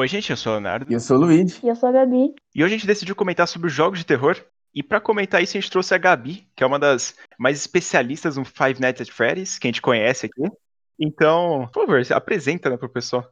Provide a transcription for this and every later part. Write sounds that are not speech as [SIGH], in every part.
Oi, gente, eu sou o Leonardo. E eu sou o Luigi. E eu sou a Gabi. E hoje a gente decidiu comentar sobre os jogos de terror. E para comentar isso, a gente trouxe a Gabi, que é uma das mais especialistas no Five Nights at Freddy's, que a gente conhece aqui. Então, por favor, apresenta né, pro pessoal.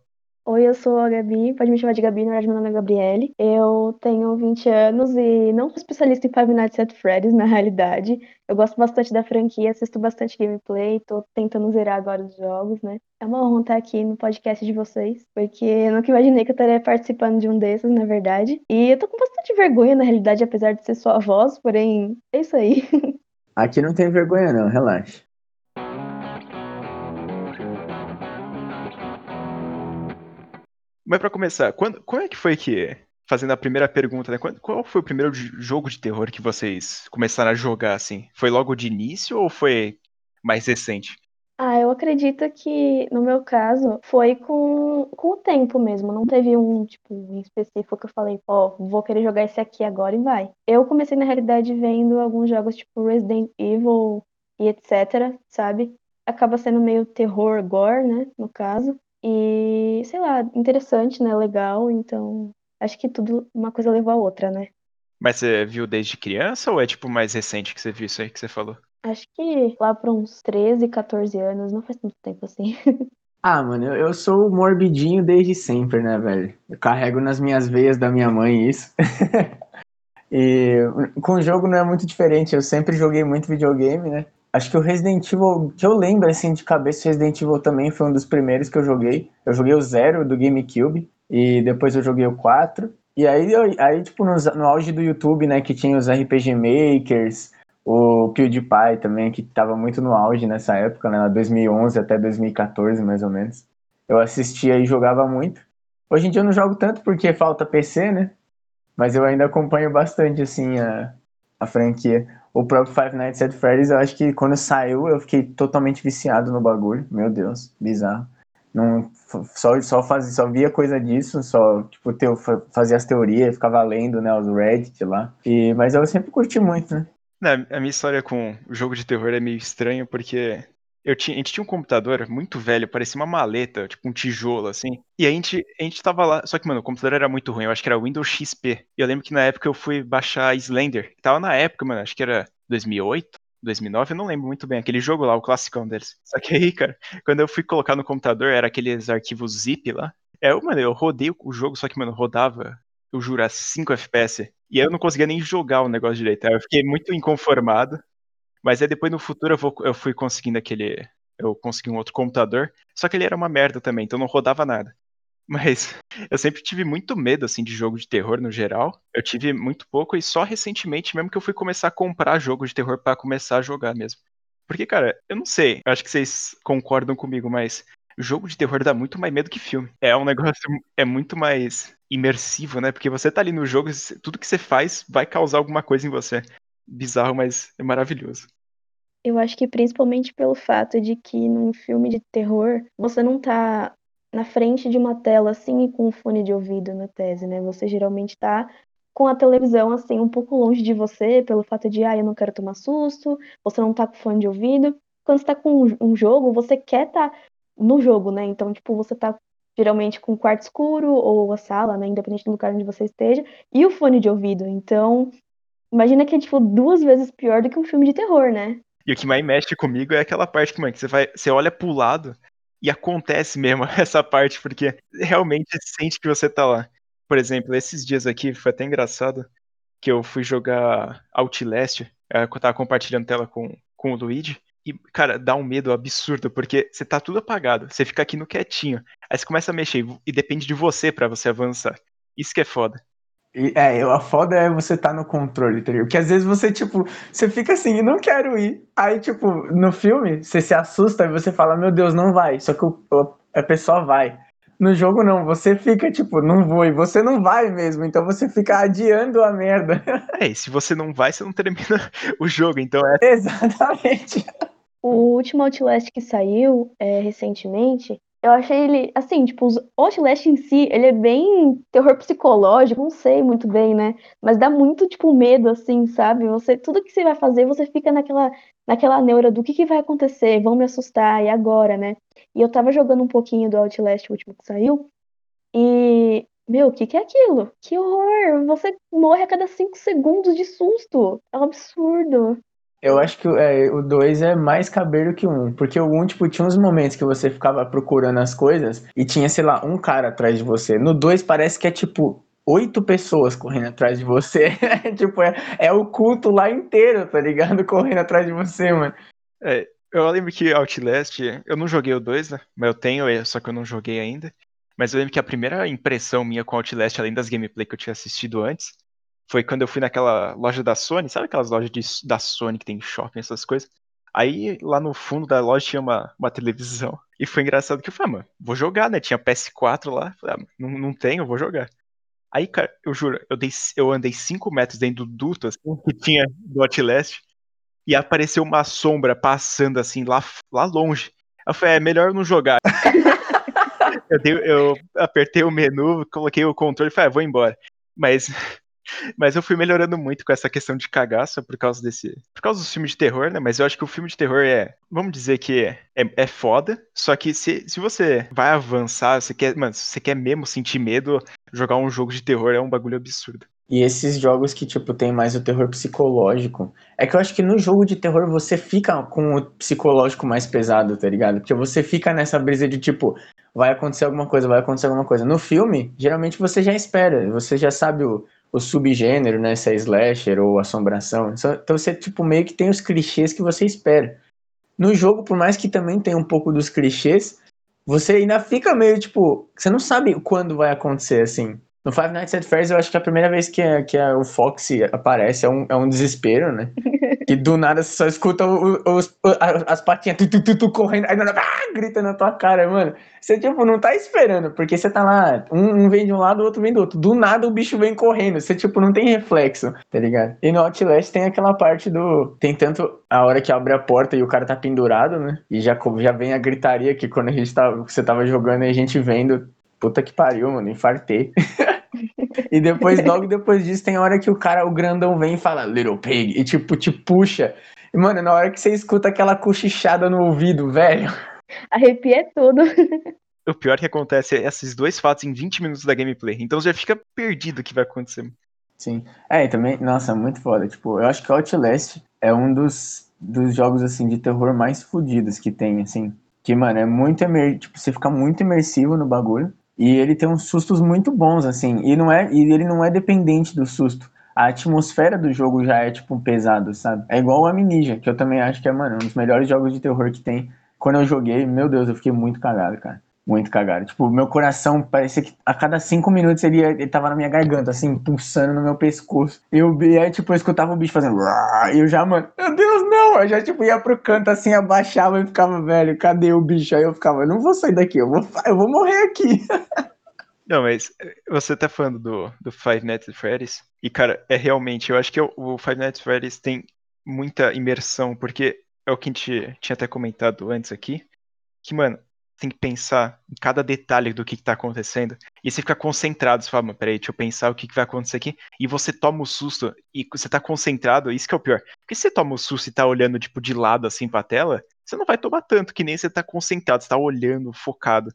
Oi, eu sou a Gabi, pode me chamar de Gabi, na verdade meu nome é Gabriele. Eu tenho 20 anos e não sou especialista em Five Nights at Freddy's, [LAUGHS] na realidade. Eu gosto bastante da franquia, assisto bastante gameplay, tô tentando zerar agora os jogos, né? É uma honra estar aqui no podcast de vocês, porque eu nunca imaginei que eu estaria participando de um desses, na verdade. E eu tô com bastante vergonha, na realidade, apesar de ser só a voz, porém, é isso aí. [LAUGHS] Aqui não tem vergonha não, relaxa. Mas para começar, quando, como é que foi que, fazendo a primeira pergunta, né, qual, foi o primeiro jogo de terror que vocês começaram a jogar, assim? Foi logo de início ou foi mais recente? Ah, eu acredito que, no meu caso, foi com, com o tempo mesmo. Não teve um, tipo, em específico que eu falei, pô, vou querer jogar esse aqui agora e vai. Eu comecei, na realidade, vendo alguns jogos tipo Resident Evil e etc, sabe? Acaba sendo meio terror gore, né, no caso. E, sei lá, interessante, né? Legal, então acho que tudo, uma coisa levou a outra, né? Mas você viu desde criança ou é tipo mais recente que você viu isso aí que você falou? Acho que lá para uns 13, 14 anos, não faz tanto tempo assim. [LAUGHS] Ah, mano, eu, eu sou morbidinho desde sempre, né, velho? Eu carrego nas minhas veias da minha mãe isso. [LAUGHS] e com o jogo não é muito diferente, eu sempre joguei muito videogame, né? Acho que o Resident Evil, que eu lembro assim de cabeça, o Resident Evil também foi um dos primeiros que eu joguei. Eu joguei o Zero do GameCube e depois eu joguei o 4. E aí, aí tipo, no, no auge do YouTube, né, que tinha os RPG Makers, o PewDiePie também, que tava muito no auge nessa época, né, 2011 até 2014, mais ou menos. Eu assistia e jogava muito. Hoje em dia eu não jogo tanto porque falta PC, né? Mas eu ainda acompanho bastante, assim, a, a franquia o próprio Five Nights at Freddy's, eu acho que quando saiu eu fiquei totalmente viciado no bagulho. Meu Deus, bizarro. Não, só, só, fazia, só via coisa disso, só tipo, teu, fazia as teorias, ficava lendo né, os Reddit lá. E, mas eu sempre curti muito, né? Não, a minha história com o jogo de terror é meio estranha porque eu tinha, a gente tinha um computador muito velho, parecia uma maleta, tipo um tijolo, assim. E a gente, a gente tava lá. Só que, mano, o computador era muito ruim. Eu acho que era Windows XP. E eu lembro que na época eu fui baixar Slender. Tava na época, mano, acho que era 2008. 2009, eu não lembro muito bem, aquele jogo lá, o classicão deles. Só que aí, cara, quando eu fui colocar no computador, era aqueles arquivos zip lá. É, mano, eu rodei o jogo, só que, mano, rodava, eu juro, a 5 FPS. E eu não conseguia nem jogar o negócio direito. Aí eu fiquei muito inconformado. Mas aí depois no futuro eu, vou, eu fui conseguindo aquele. Eu consegui um outro computador. Só que ele era uma merda também, então não rodava nada. [LAUGHS] Mas eu sempre tive muito medo, assim, de jogo de terror no geral. Eu tive muito pouco e só recentemente mesmo que eu fui começar a comprar jogo de terror para começar a jogar mesmo. Porque, cara, eu não sei, acho que vocês concordam comigo, mas jogo de terror dá muito mais medo que filme. É um negócio, é muito mais imersivo, né? Porque você tá ali no jogo, tudo que você faz vai causar alguma coisa em você bizarro, mas é maravilhoso. Eu acho que principalmente pelo fato de que num filme de terror, você não tá na frente de uma tela assim e com um fone de ouvido na tese, né? Você geralmente tá com a televisão assim um pouco longe de você, pelo fato de, ah, eu não quero tomar susto, você não tá com fone de ouvido. Quando você tá com um jogo, você quer tá no jogo, né? Então, tipo, você tá geralmente com o quarto escuro ou a sala, né, independente do lugar onde você esteja, e o fone de ouvido. Então, Imagina que é, tipo, duas vezes pior do que um filme de terror, né? E o que mais mexe comigo é aquela parte que, mano, que você, vai, você olha pro lado e acontece mesmo [LAUGHS] essa parte, porque realmente sente que você tá lá. Por exemplo, esses dias aqui foi até engraçado que eu fui jogar Outlast, é, eu tava compartilhando tela com, com o Luigi, e, cara, dá um medo absurdo, porque você tá tudo apagado, você fica aqui no quietinho, aí você começa a mexer e depende de você para você avançar. Isso que é foda. É, a foda é você tá no controle, ligado? Porque às vezes você, tipo, você fica assim, não quero ir. Aí, tipo, no filme, você se assusta e você fala, meu Deus, não vai. Só que o, a pessoa vai. No jogo, não, você fica, tipo, não vou, e você não vai mesmo, então você fica adiando a merda. É, e se você não vai, você não termina [LAUGHS] o jogo, então é. [LAUGHS] Exatamente. O último Outlast que saiu é, recentemente, eu achei ele, assim, tipo, o Outlast em si, ele é bem terror psicológico, não sei muito bem, né? Mas dá muito, tipo, medo, assim, sabe? Você, tudo que você vai fazer, você fica naquela, naquela neura do que, que vai acontecer, vão me assustar, e agora, né? E eu tava jogando um pouquinho do Outlast, o último que saiu, e Meu, o que, que é aquilo? Que horror! Você morre a cada 5 segundos de susto. É um absurdo. Eu acho que é, o 2 é mais cabelo que o 1, um, porque o 1, um, tipo, tinha uns momentos que você ficava procurando as coisas e tinha, sei lá, um cara atrás de você. No 2 parece que é tipo oito pessoas correndo atrás de você. [LAUGHS] tipo, é, é, o culto lá inteiro, tá ligado? Correndo atrás de você, mano. É, eu lembro que Outlast, eu não joguei o 2, né? Mas eu tenho, só que eu não joguei ainda. Mas eu lembro que a primeira impressão minha com Outlast, além das gameplay que eu tinha assistido antes, foi quando eu fui naquela loja da Sony, sabe aquelas lojas de, da Sony que tem shopping, essas coisas? Aí lá no fundo da loja tinha uma, uma televisão. E foi engraçado que eu falei, ah, mano, vou jogar, né? Tinha PS4 lá. Falei, ah, não, não tenho, vou jogar. Aí, cara, eu juro, eu, dei, eu andei 5 metros dentro do duto, assim, que tinha do Outlast, e apareceu uma sombra passando, assim, lá, lá longe. Eu falei, é melhor não jogar. [LAUGHS] eu, dei, eu apertei o menu, coloquei o controle e falei, ah, vou embora. Mas, mas eu fui melhorando muito com essa questão de cagaça por causa desse. Por causa dos filmes de terror, né? Mas eu acho que o filme de terror é. Vamos dizer que é, é foda. Só que se, se você vai avançar, você quer. Mano, se você quer mesmo sentir medo, jogar um jogo de terror é um bagulho absurdo. E esses jogos que, tipo, tem mais o terror psicológico. É que eu acho que no jogo de terror você fica com o psicológico mais pesado, tá ligado? Porque você fica nessa brisa de, tipo, vai acontecer alguma coisa, vai acontecer alguma coisa. No filme, geralmente você já espera, você já sabe o, o subgênero, né? Se é slasher ou assombração. Então você, tipo, meio que tem os clichês que você espera. No jogo, por mais que também tenha um pouco dos clichês, você ainda fica meio, tipo, você não sabe quando vai acontecer, assim. No Five Nights at Freddy's, eu acho que a primeira vez que, que o Foxy aparece é um, é um desespero, né? [LAUGHS] E do nada você só escuta os, as patinhas tu, tu, tu, tu, correndo, aí nada, ah, grita na tua cara, mano. Você, tipo, não tá esperando, porque você tá lá, um, um, vem de um lado, o outro vem do outro. Do nada o bicho vem correndo, você, tipo, não tem reflexo, tá ligado? E no Outlast tem aquela parte do. Tem tanto a hora que abre a porta e o cara tá pendurado, né? E já, já vem a gritaria que quando a gente tava, você tava jogando e a gente vendo. Puta que pariu, mano, infartei. [LAUGHS] [LAUGHS] E depois, logo depois disso, tem a hora que o cara, o grandão vem e fala, Little Pig, e tipo, te puxa. E, mano, na hora que você escuta aquela cochichada no ouvido, velho. Arrepia tudo. O pior que acontece é esses dois fatos em 20 minutos da gameplay. Então você já fica perdido o que vai acontecer. Sim. É, e também, nossa, muito foda. Tipo, eu acho que Outlast é um dos, dos jogos, assim, de terror mais fodidos que tem, assim. Que, mano, é muito. Tipo, você fica muito imersivo no bagulho. E ele tem uns sustos muito bons, assim. E, não é, e ele não é dependente do susto. A atmosfera do jogo já é, tipo, pesado, sabe? É igual o Amnesia, que eu também acho que é, mano, um dos melhores jogos de terror que tem. Quando eu joguei, meu Deus, eu fiquei muito cagado, cara muito cagado. Tipo, meu coração parecia que a cada cinco minutos ele, ele tava na minha garganta, assim, pulsando no meu pescoço. Eu, e aí, tipo, eu escutava o bicho fazendo. E eu já, mano, meu Deus, não! Eu já, tipo, ia pro canto assim, abaixava e ficava, velho, cadê o bicho? Aí eu ficava, não vou sair daqui, eu vou, eu vou morrer aqui. [LAUGHS] Não, mas você tá falando do, do Five Nights at Freddy's, e cara, é realmente, eu acho que o Five Nights at Freddy's tem muita imersão, porque é o que a gente tinha até comentado antes aqui, que, mano, tem que pensar em cada detalhe do que, está acontecendo. E você fica concentrado, você fala, mas peraí, deixa eu pensar o que, que, vai acontecer aqui. E você toma o susto e você tá concentrado, isso que é o pior. Porque se você toma o susto e tá olhando, tipo, de lado assim pra tela, você não vai tomar tanto, que nem você tá concentrado, você tá olhando, focado.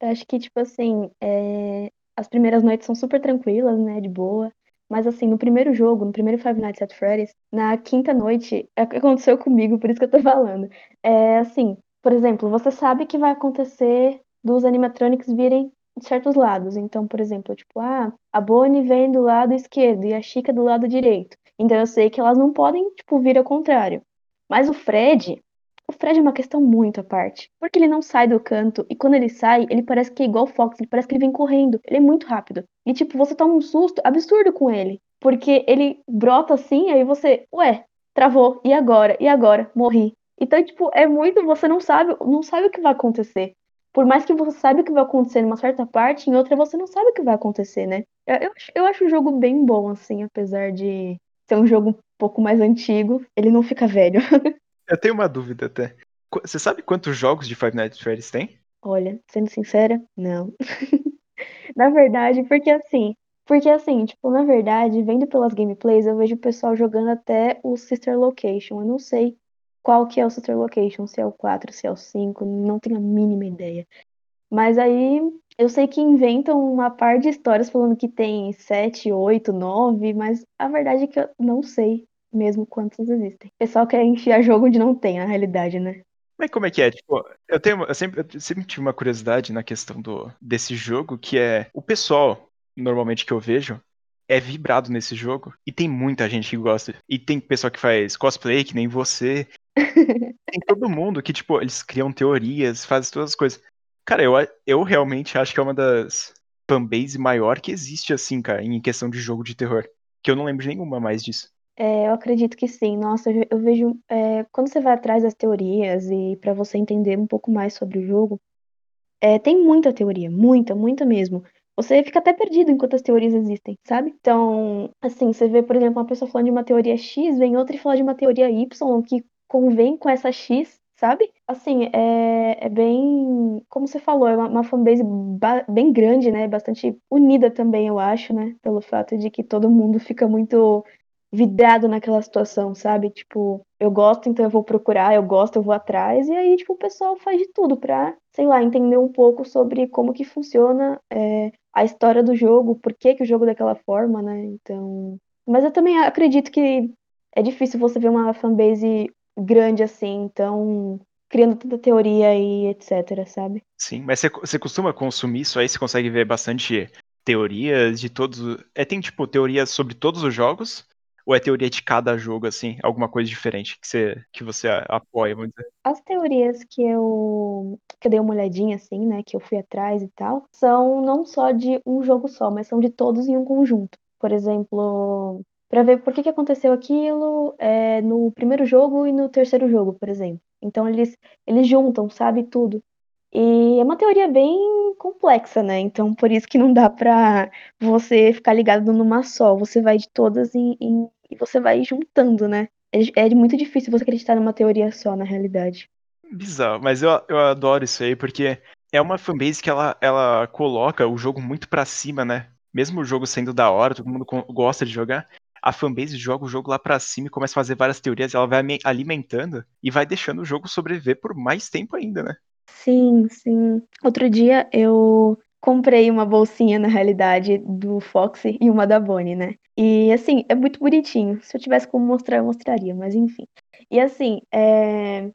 Eu acho que, tipo assim, é... as primeiras noites são super tranquilas, né, de boa. Mas assim, no primeiro jogo, no primeiro Five Nights at Freddy's, na quinta noite, é aconteceu comigo, por isso que eu tô falando. É assim, por exemplo, você sabe que vai acontecer dos animatronics virem de certos lados. Então, por exemplo, tipo, ah, a Bonnie vem do lado esquerdo e a Chica do lado direito. Então eu sei que elas não podem, tipo, vir ao contrário. Mas o Fred, o Fred é uma questão muito à parte. Porque ele não sai do canto e quando ele sai, ele parece que é igual o Fox, ele parece que ele vem correndo. Ele é muito rápido. E tipo, você toma um susto absurdo com ele. Porque ele brota assim, aí você, ué, travou, e agora? E agora? Morri. Então, tipo, é muito, você não sabe, não sabe o que vai acontecer. Por mais que você saiba o que vai acontecer em uma certa parte, em outra você não sabe o que vai acontecer, né? Eu, eu, eu acho o jogo bem bom, assim, apesar de ser um jogo um pouco mais antigo, ele não fica velho. [LAUGHS] eu tenho uma dúvida até. Você sabe quantos jogos de Five Nights at Freddy's tem? Olha, sendo sincera, não. [LAUGHS] na verdade, porque assim, porque assim, tipo, na verdade, vendo pelas gameplays, eu vejo o pessoal jogando até o Sister Location. Eu não sei qual que é o Sister Location, se é o 4, se é o 5, não tenho a mínima ideia. Mas aí eu sei que inventam uma par de histórias falando que tem sete, oito, nove, mas a verdade é que eu não sei mesmo quantos existem. O pessoal quer enfiar jogo onde não tem, na realidade, né? Mas como é que é? Tipo, eu tenho. Eu sempre, eu sempre tive uma curiosidade na questão do, desse jogo, que é o pessoal, normalmente que eu vejo, é vibrado nesse jogo. E tem muita gente que gosta. E tem pessoal que faz cosplay, que nem você. Tem todo mundo que, tipo, eles criam teorias, fazem todas as coisas. Cara, eu, eu realmente acho que é uma das fanbase maior que existe, assim, cara, em questão de jogo de terror. Que eu não lembro de nenhuma mais disso. É, eu acredito que sim. Nossa, eu, vejo. é, quando você vai atrás das teorias e para você entender um pouco mais sobre o jogo, é, tem muita teoria, muita, muita mesmo. Você fica até perdido enquanto as teorias existem, sabe? Então, assim, você vê, por exemplo, uma pessoa falando de uma teoria X, vem outra e fala de uma teoria Y que convém com essa X, sabe? Assim, é, é bem. Como você falou, é uma, uma fanbase ba- bem grande, né? Bastante unida também, eu acho, né? Pelo fato de que todo mundo fica muito vidrado naquela situação, sabe? Tipo, eu gosto, então eu vou procurar, eu gosto, eu vou atrás, e aí, tipo, o pessoal faz de tudo pra, sei lá, entender um pouco sobre como que funciona é, a história do jogo, por que que o jogo é daquela forma, né? Então. Mas eu também acredito que é difícil você ver uma fanbase grande assim, então criando tanta teoria e etc, sabe? Sim, mas você, você costuma consumir isso aí? Você consegue ver bastante teorias de todos. É, tem, tipo, teorias sobre todos os jogos? Ou é teoria de cada jogo, assim? Alguma coisa diferente que você, que você apoia, vamos dizer? As teorias que eu, que eu dei uma olhadinha assim, né, que eu fui atrás e tal, são não só de um jogo só, mas são de todos em um conjunto. Por exemplo, para ver por que que aconteceu aquilo é, no primeiro jogo e no terceiro jogo, por exemplo. Então eles eles juntam, sabe, tudo. E é uma teoria bem complexa, né? Então por isso que não dá pra você ficar ligado numa só. Você vai de todas em, em- e você vai juntando, né? É, é muito difícil você acreditar numa teoria só, na realidade. Bizarro, mas eu, eu adoro isso aí, porque é uma fanbase que ela, ela coloca o jogo muito pra cima, né? Mesmo o jogo sendo da hora, todo mundo gosta de jogar, a fanbase joga o jogo lá pra cima e começa a fazer várias teorias, ela vai alimentando e vai deixando o jogo sobreviver por mais tempo ainda, né? Sim, sim. Outro dia eu comprei uma bolsinha, na realidade, do Foxy e uma da Bonnie, né? E assim, é muito bonitinho. Se eu tivesse como mostrar, eu mostraria, mas enfim. E assim, é,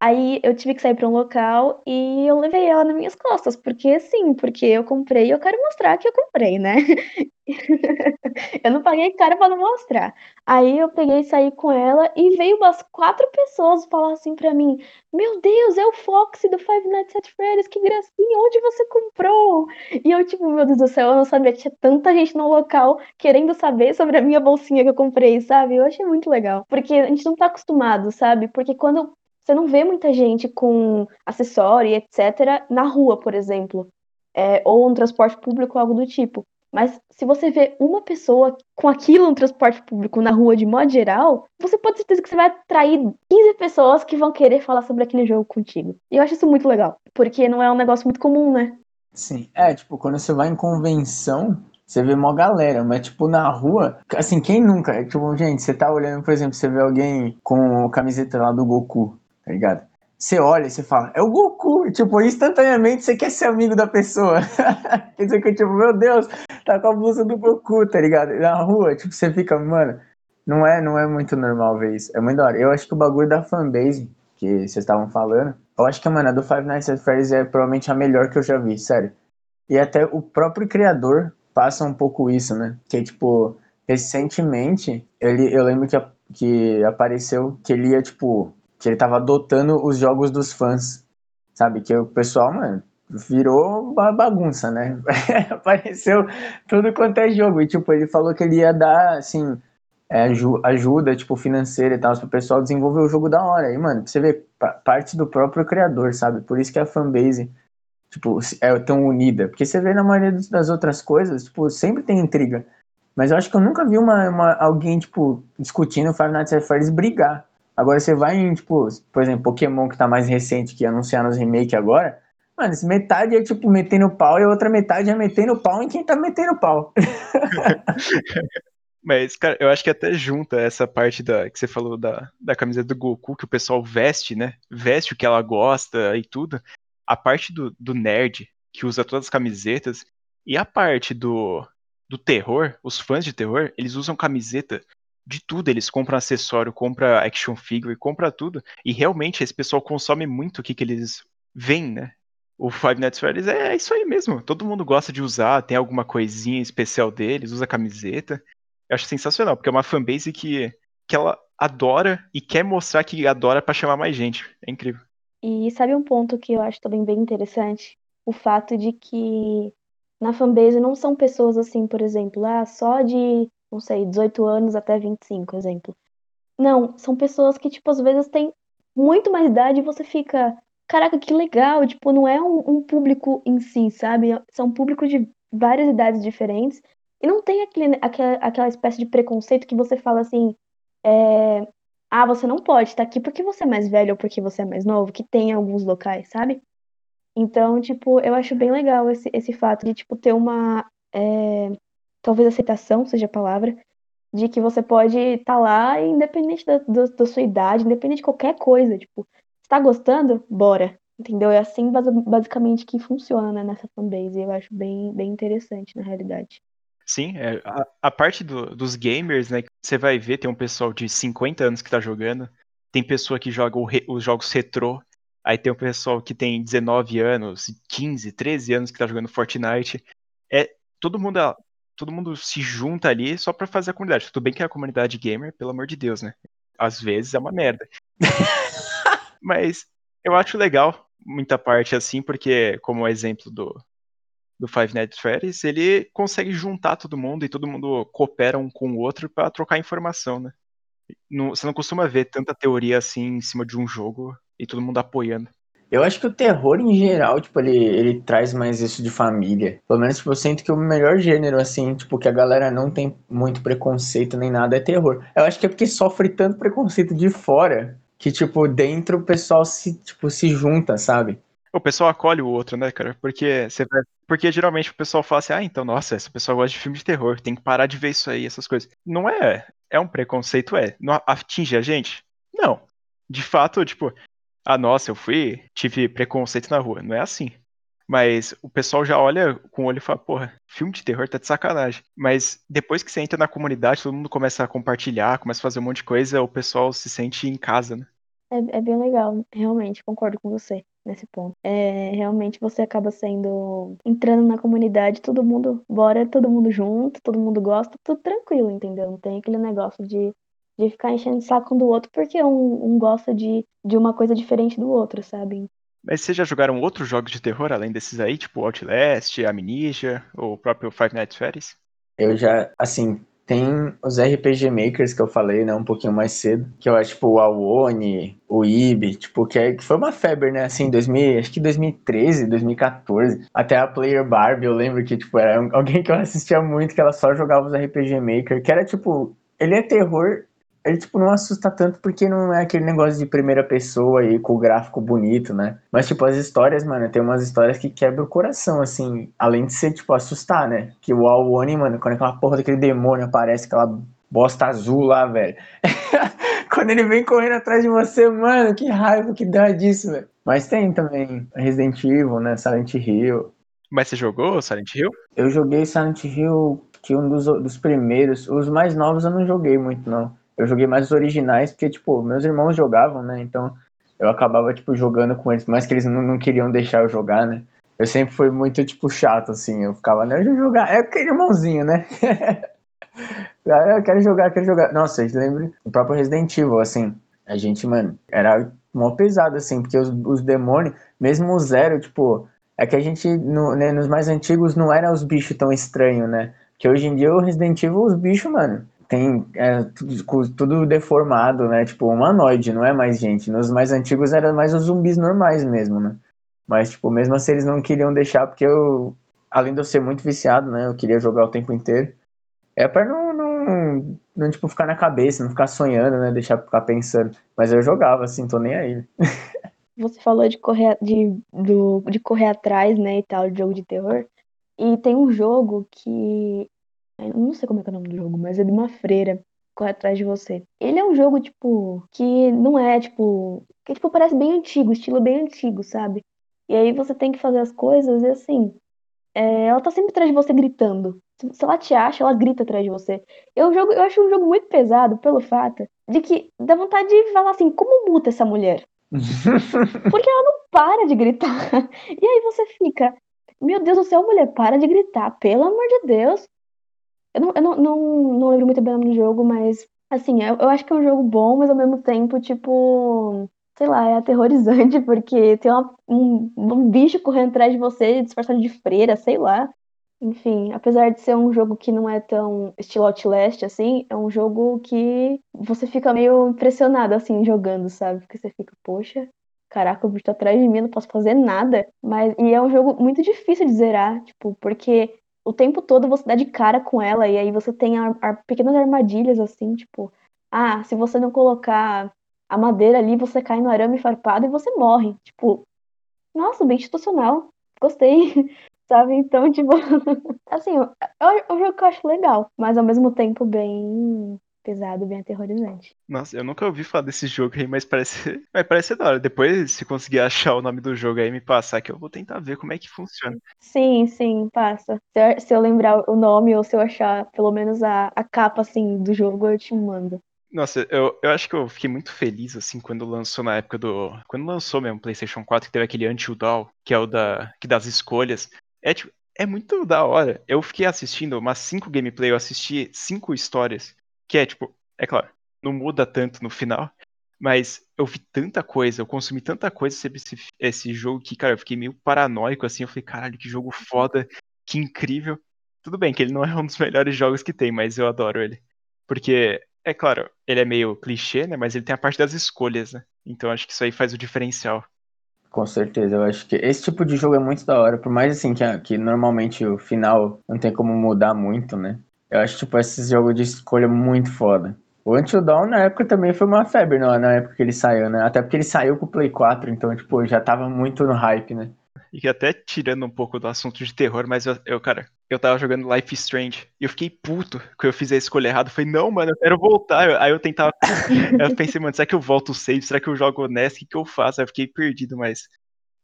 Aí eu tive que sair pra um local e eu levei ela nas minhas costas, porque sim, porque eu comprei e eu quero mostrar que eu comprei, né? [LAUGHS] Eu não paguei caro pra não mostrar. Aí eu peguei e saí com ela e veio umas quatro pessoas falar assim pra mim: Meu Deus, é o Foxy do Five Nights at Freddy's, que gracinha, onde você comprou? E eu, tipo, meu Deus do céu, eu não sabia que tinha tanta gente no local querendo saber sobre a minha bolsinha que eu comprei, sabe? Eu achei muito legal. Porque a gente não tá acostumado, sabe? Porque quando você não vê muita gente com acessório etc. na rua, por exemplo. É, ou no transporte público, algo do tipo. Mas se você vê uma pessoa com aquilo no transporte público na rua de modo geral, você pode ter certeza que você vai atrair 15 pessoas que vão querer falar sobre aquele jogo contigo. E eu acho isso muito legal, porque não é um negócio muito comum, né? Sim, é, tipo, quando você vai em convenção, você vê mó galera, mas, tipo, na rua, assim, quem nunca? Tipo, gente, você tá olhando, por exemplo, você vê alguém com a camiseta lá do Goku, tá ligado? Você olha e você fala, é o Goku, e, tipo, instantaneamente você quer ser amigo da pessoa. [LAUGHS] Quer dizer que, tipo, meu Deus, tá com a blusa do Goku, tá ligado? Na rua, tipo, você fica, mano, não é, não é muito normal ver isso. É muito da hora. Eu acho que o bagulho da fanbase, que vocês estavam falando, eu acho que, mano, a do Five Nights at Freddy's é provavelmente a melhor que eu já vi, sério. E até o próprio criador passa um pouco isso, né? Que, tipo, recentemente, ele, eu lembro que, que apareceu que ele ia, tipo, que ele tava adotando os jogos dos fãs, sabe? Que o pessoal, mano, virou uma bagunça, né? [LAUGHS] Apareceu tudo quanto é jogo. E, tipo, ele falou que ele ia dar, assim, é, aju- ajuda, tipo, financeira e tal, pro pessoal desenvolver o jogo da hora. E, mano, você vê, pa- parte do próprio criador, sabe? Por isso que a fanbase tipo, é tão unida. Porque você vê na maioria das outras coisas, tipo, sempre tem intriga. Mas eu acho que eu nunca vi uma, uma- alguém, tipo, discutindo Five Nights at Freddy's brigar. Agora você vai em, tipo, por exemplo, Pokémon que tá mais recente, que anunciaram os remake agora, mano, metade é, tipo, metendo pau e a outra metade é metendo pau em quem tá metendo pau. [LAUGHS] Mas, cara, eu acho que até junta essa parte da que você falou da, da camiseta do Goku, que o pessoal veste, né? Veste o que ela gosta e tudo. a parte do, do nerd, que usa todas as camisetas, e a parte do, do terror, os fãs de terror, eles usam camiseta de tudo, eles compram acessório, compram action figure, compram tudo, e realmente esse pessoal consome muito o que, que eles veem, né? O Five Nights Freddy's é isso aí mesmo, todo mundo gosta de usar, tem alguma coisinha especial deles, usa camiseta. Eu acho sensacional, porque é uma fanbase que, que ela adora e quer mostrar que adora para chamar mais gente. É incrível. E sabe um ponto que eu acho também bem interessante? O fato de que na fanbase não são pessoas assim, por exemplo, ah, só de, não sei, 18 anos até 25, exemplo. Não, são pessoas que, tipo, às vezes têm muito mais idade e você fica, caraca, que legal, tipo, não é um, um público em si, sabe? São públicos de várias idades diferentes e não tem aquele, aquela, aquela espécie de preconceito que você fala assim, é, ah, você não pode estar aqui porque você é mais velho ou porque você é mais novo, que tem em alguns locais, sabe? Então, tipo, eu acho bem legal esse, esse fato de, tipo, ter uma, é, talvez aceitação seja a palavra, de que você pode estar tá lá independente da, da, sua idade, independente de qualquer coisa, tipo, está gostando? Bora, entendeu? É assim basicamente que funciona né, nessa fanbase, eu acho bem, bem interessante na realidade. Sim, é, a, a, parte do, dos gamers, né, você vai ver, tem um pessoal de 50 anos que tá jogando, tem pessoa que joga re, os jogos retrô, Aí tem o pessoal que tem 19 anos, 15, 13 anos que tá jogando Fortnite. É, todo mundo, todo mundo se junta ali só para fazer a comunidade. Tudo bem que a comunidade gamer, pelo amor de Deus, né? Às vezes é uma merda. [LAUGHS] Mas eu acho legal muita parte assim, porque como o exemplo do do Five Nights at Freddy's, ele consegue juntar todo mundo e todo mundo coopera um com o outro para trocar informação, né? Não, você não costuma ver tanta teoria assim em cima de um jogo e todo mundo apoiando. Eu acho que o terror em geral, tipo, ele, ele traz mais isso de família. Pelo menos, tipo, eu sinto que o melhor gênero, assim, tipo, que a galera não tem muito preconceito nem nada é terror. Eu acho que é porque sofre tanto preconceito de fora que, tipo, dentro o pessoal se, tipo, se junta, sabe? O pessoal acolhe o outro, né, cara? Porque você. Porque geralmente o pessoal fala assim, ah, então, nossa, essa pessoa gosta de filme de terror, tem que parar de ver isso aí, essas coisas. Não é. É um preconceito, é. Não atinge a gente? Não. De fato, tipo, ah, nossa, eu fui, tive preconceito na rua. Não é assim. Mas o pessoal já olha com o olho e fala, porra, filme de terror tá de sacanagem. Mas depois que você entra na comunidade, todo mundo começa a compartilhar, começa a fazer um monte de coisa, o pessoal se sente em casa, né? É, é bem legal, realmente, concordo com você nesse ponto. É, realmente você acaba sendo. entrando na comunidade, todo mundo, bora, todo mundo junto, todo mundo gosta, tudo tranquilo, entendeu? Não tem aquele negócio de de ficar enchendo o saco um do outro porque um, um gosta de, de uma coisa diferente do outro, sabe? Mas vocês já jogaram outros jogos de terror além desses aí, tipo Outlast, Amnesia, ou o próprio Five Nights at Freddy's? Eu já, assim, tem os RPG Makers que eu falei, né, um pouquinho mais cedo, que eu acho, tipo, o Awone, o Ibi, tipo, que, é, que foi uma febre, né, assim, 2000, acho que 2013, 2014, até a Player Barbie, eu lembro que, tipo, era [LAUGHS] alguém que eu assistia muito, que ela só jogava os RPG Maker, que era, tipo, ele é terror ele, tipo, não assusta tanto porque não é aquele negócio de primeira pessoa e com o gráfico bonito, né? Mas, tipo, as histórias, mano, tem umas histórias que quebram o coração, assim, além de ser, tipo, assustar, né? Que o Alwani, mano, quando aquela porra daquele demônio aparece, aquela bosta azul lá, velho. [LAUGHS] quando ele vem correndo atrás de você, mano, que raiva que dá disso, velho. Mas tem também Resident Evil, né? Silent Hill. Mas você jogou Silent Hill? Eu joguei Silent Hill, que um dos, dos primeiros. Os mais novos eu não joguei muito, não eu joguei mais os originais, porque, tipo, meus irmãos jogavam, né? Então eu acabava, tipo, jogando com eles, mas que eles não, não queriam deixar eu jogar, né? Eu sempre fui muito, tipo, chato, assim. Eu ficava, né? Eu jogar. É aquele irmãozinho, né? [LAUGHS] Ah, eu quero jogar, quero jogar. Nossa, vocês lembram? O próprio Resident Evil, assim. A gente, mano, era mó pesado, assim, porque os, os demônios, mesmo o zero, tipo, é que a gente, no, né, nos mais antigos, não era os bichos tão estranhos, né? Que hoje em dia o Resident Evil, os bichos, mano, tem é, tudo, tudo, deformado, né? Tipo, humanoide, não é mais gente. Nos mais antigos era mais os zumbis normais mesmo, né? Mas, tipo, mesmo assim eles não queriam deixar, porque eu, além de eu ser muito viciado, né? Eu queria jogar o tempo inteiro. É pra não, não, não tipo, ficar na cabeça, não ficar sonhando, né? Deixar ficar pensando. Mas eu jogava, assim, tô nem aí. [LAUGHS] Você falou de correr, de, do, de correr atrás, né, e tal, de jogo de terror. E tem um jogo que eu não sei como é que é o nome do jogo, mas é de uma freira corre atrás de você. Ele é um jogo, tipo, que não é, tipo. Que, tipo, parece bem antigo, estilo bem antigo, sabe? E aí você tem que fazer as coisas e assim, é, ela tá sempre atrás de você gritando. Se ela te acha, ela grita atrás de você. Eu, jogo, eu acho um jogo muito pesado pelo fato de que dá vontade de falar assim, como muta essa mulher? [LAUGHS] Porque ela não para de gritar. [LAUGHS] E aí você fica, meu Deus do céu, mulher, para de gritar, pelo amor de Deus. Eu não, eu não, não, não lembro muito bem o nome do jogo, mas assim, eu, eu acho que é um jogo bom, mas ao mesmo tempo, tipo, sei lá, é aterrorizante, [LAUGHS] porque tem uma, um, um bicho correndo atrás de você, disfarçado de freira, sei lá. Enfim, apesar de ser um jogo que não é tão estilo Outlast, assim, é um jogo que você fica meio impressionado, assim, jogando, sabe? Porque você fica, poxa, caraca, o bicho tá atrás de mim, não posso fazer nada. Mas, e é um jogo muito difícil de zerar, tipo, porque o tempo todo você dá de cara com ela, e aí você tem a, a pequenas armadilhas, assim, tipo, ah, se você não colocar a madeira ali, você cai no arame farpado e você morre. Tipo, nossa, bem institucional. Gostei. [LAUGHS] Sabe? Então, tipo, [LAUGHS] assim, é um jogo que eu acho legal, mas ao mesmo tempo bem pesado, bem aterrorizante. Nossa, eu nunca ouvi falar desse jogo aí, mas parece, [LAUGHS] mas parece da hora. Depois, se conseguir achar o nome do jogo aí, me passar, que eu vou tentar ver como é que funciona. Sim, sim, passa. Se eu, se eu lembrar o nome ou se eu achar pelo menos a, a capa, assim, do jogo, eu te mando. Nossa, eu, eu acho que eu fiquei muito feliz, assim, quando lançou na época do. Quando lançou mesmo o PlayStation 4, que teve aquele Until Dawn, que é o da, que das escolhas. É, tipo, é muito da hora. Eu fiquei assistindo umas cinco gameplay, eu assisti cinco histórias. Que é, tipo, é claro, não muda tanto no final. Mas eu vi tanta coisa, eu consumi tanta coisa sobre esse, esse jogo que, cara, eu fiquei meio paranoico, assim. Eu falei, caralho, que jogo foda, que incrível. Tudo bem que ele não é um dos melhores jogos que tem, mas eu adoro ele. Porque, é claro, ele é meio clichê, né? Mas ele tem a parte das escolhas, né? Então acho que isso aí faz o diferencial. Com certeza, eu acho que esse tipo de jogo é muito da hora, por mais assim que, que normalmente o final não tem como mudar muito, né? Eu acho tipo esse jogo de escolha muito foda. O Until Dawn na época também foi uma febre, não, na época que ele saiu, né? Até porque ele saiu com o Play 4, então tipo, já tava muito no hype, né? E até tirando um pouco do assunto de terror, mas eu, eu, cara, eu tava jogando Life Strange e eu fiquei puto que eu fiz a escolha errada. Eu falei, não, mano, eu quero voltar. Aí eu tentava. [LAUGHS] eu pensei, mano, será que eu volto o save? Será que eu jogo honesto? O que, que eu faço? Aí eu fiquei perdido, mas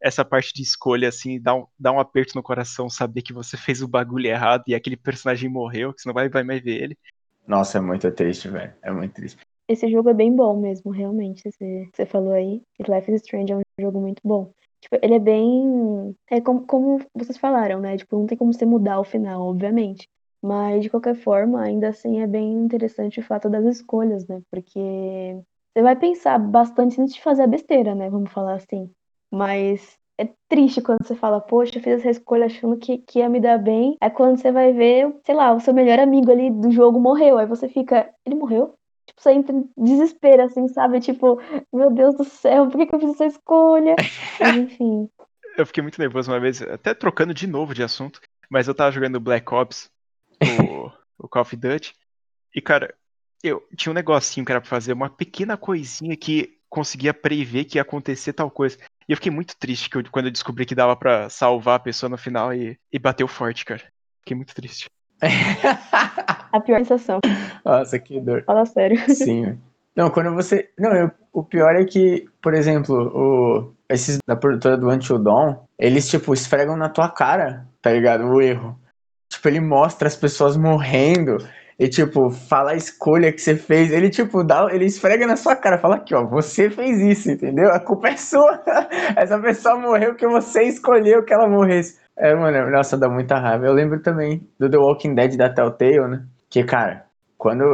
essa parte de escolha, assim, dá um, dá um aperto no coração saber que você fez o bagulho errado e aquele personagem morreu, que você não vai, vai mais ver ele. Nossa, é muito triste, velho. É muito triste. Esse jogo é bem bom mesmo, realmente. Você, você falou aí. Life is Strange é um jogo muito bom. Tipo, ele é bem. É como, como vocês falaram, né? Tipo, não tem como você mudar o final, obviamente. Mas, de qualquer forma, ainda assim é bem interessante o fato das escolhas, né? Porque você vai pensar bastante antes de fazer a besteira, né? Vamos falar assim. Mas é triste quando você fala, poxa, eu fiz essa escolha achando que, que ia me dar bem. Aí quando você vai ver, sei lá, o seu melhor amigo ali do jogo morreu. Aí você fica, ele morreu? Tipo, você entra em desespero, assim, sabe? Tipo, meu Deus do céu, por que, que eu fiz essa escolha? [LAUGHS] Mas enfim. Eu fiquei muito nervoso uma vez, até trocando de novo de assunto, mas eu tava jogando Black Ops, o, [LAUGHS] o Call of Duty, e cara, eu tinha um negocinho que era pra fazer, uma pequena coisinha que conseguia prever que ia acontecer tal coisa. E eu fiquei muito triste que eu, quando eu descobri que dava para salvar a pessoa no final e, e bateu forte, cara. Fiquei muito triste. [LAUGHS] a pior sensação. Nossa, que dor. Fala sério. Sim. Não, quando você. Não, eu... o pior é que, por exemplo, o... esses da produtora do Until Dawn, eles, tipo, esfregam na tua cara, tá ligado? O erro. Tipo, ele mostra as pessoas morrendo e, tipo, fala a escolha que você fez. Ele, tipo, dá, ele esfrega na sua cara, fala aqui, ó, você fez isso, entendeu? A culpa é sua. [LAUGHS] Essa pessoa morreu porque você escolheu que ela morresse. É, mano, nossa, dá muita raiva. Eu lembro também do The Walking Dead da Telltale, né? Que, cara, quando,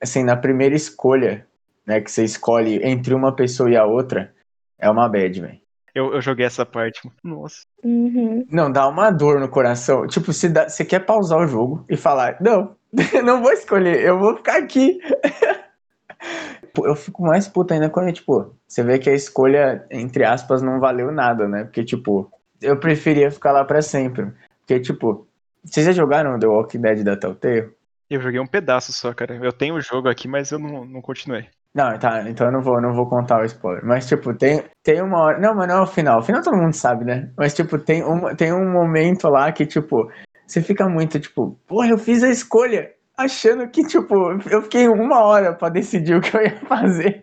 assim, na primeira escolha, né, que você escolhe entre uma pessoa e a outra, é uma bad, velho. Eu, eu joguei essa parte. Nossa. Uhum. Não, dá uma dor no coração. Tipo, você, dá, você quer pausar o jogo e falar, não, [LAUGHS] não vou escolher, eu vou ficar aqui. [LAUGHS] eu fico mais puta ainda quando, tipo, você vê que a escolha, entre aspas, não valeu nada, né? Porque, tipo, eu preferia ficar lá para sempre. Porque, tipo, vocês já jogaram The Walking Dead da Telltale? Eu joguei um pedaço só, cara. Eu tenho o jogo aqui, mas eu não, não continuei. Não, tá, então eu não vou, não vou contar o spoiler. Mas, tipo, tem, tem uma hora. Não, mas não é o final. O final todo mundo sabe, né? Mas, tipo, tem, uma, tem um momento lá que, tipo, você fica muito, tipo, porra, eu fiz a escolha. achando que, tipo, eu fiquei uma hora pra decidir o que eu ia [LAUGHS] fazer.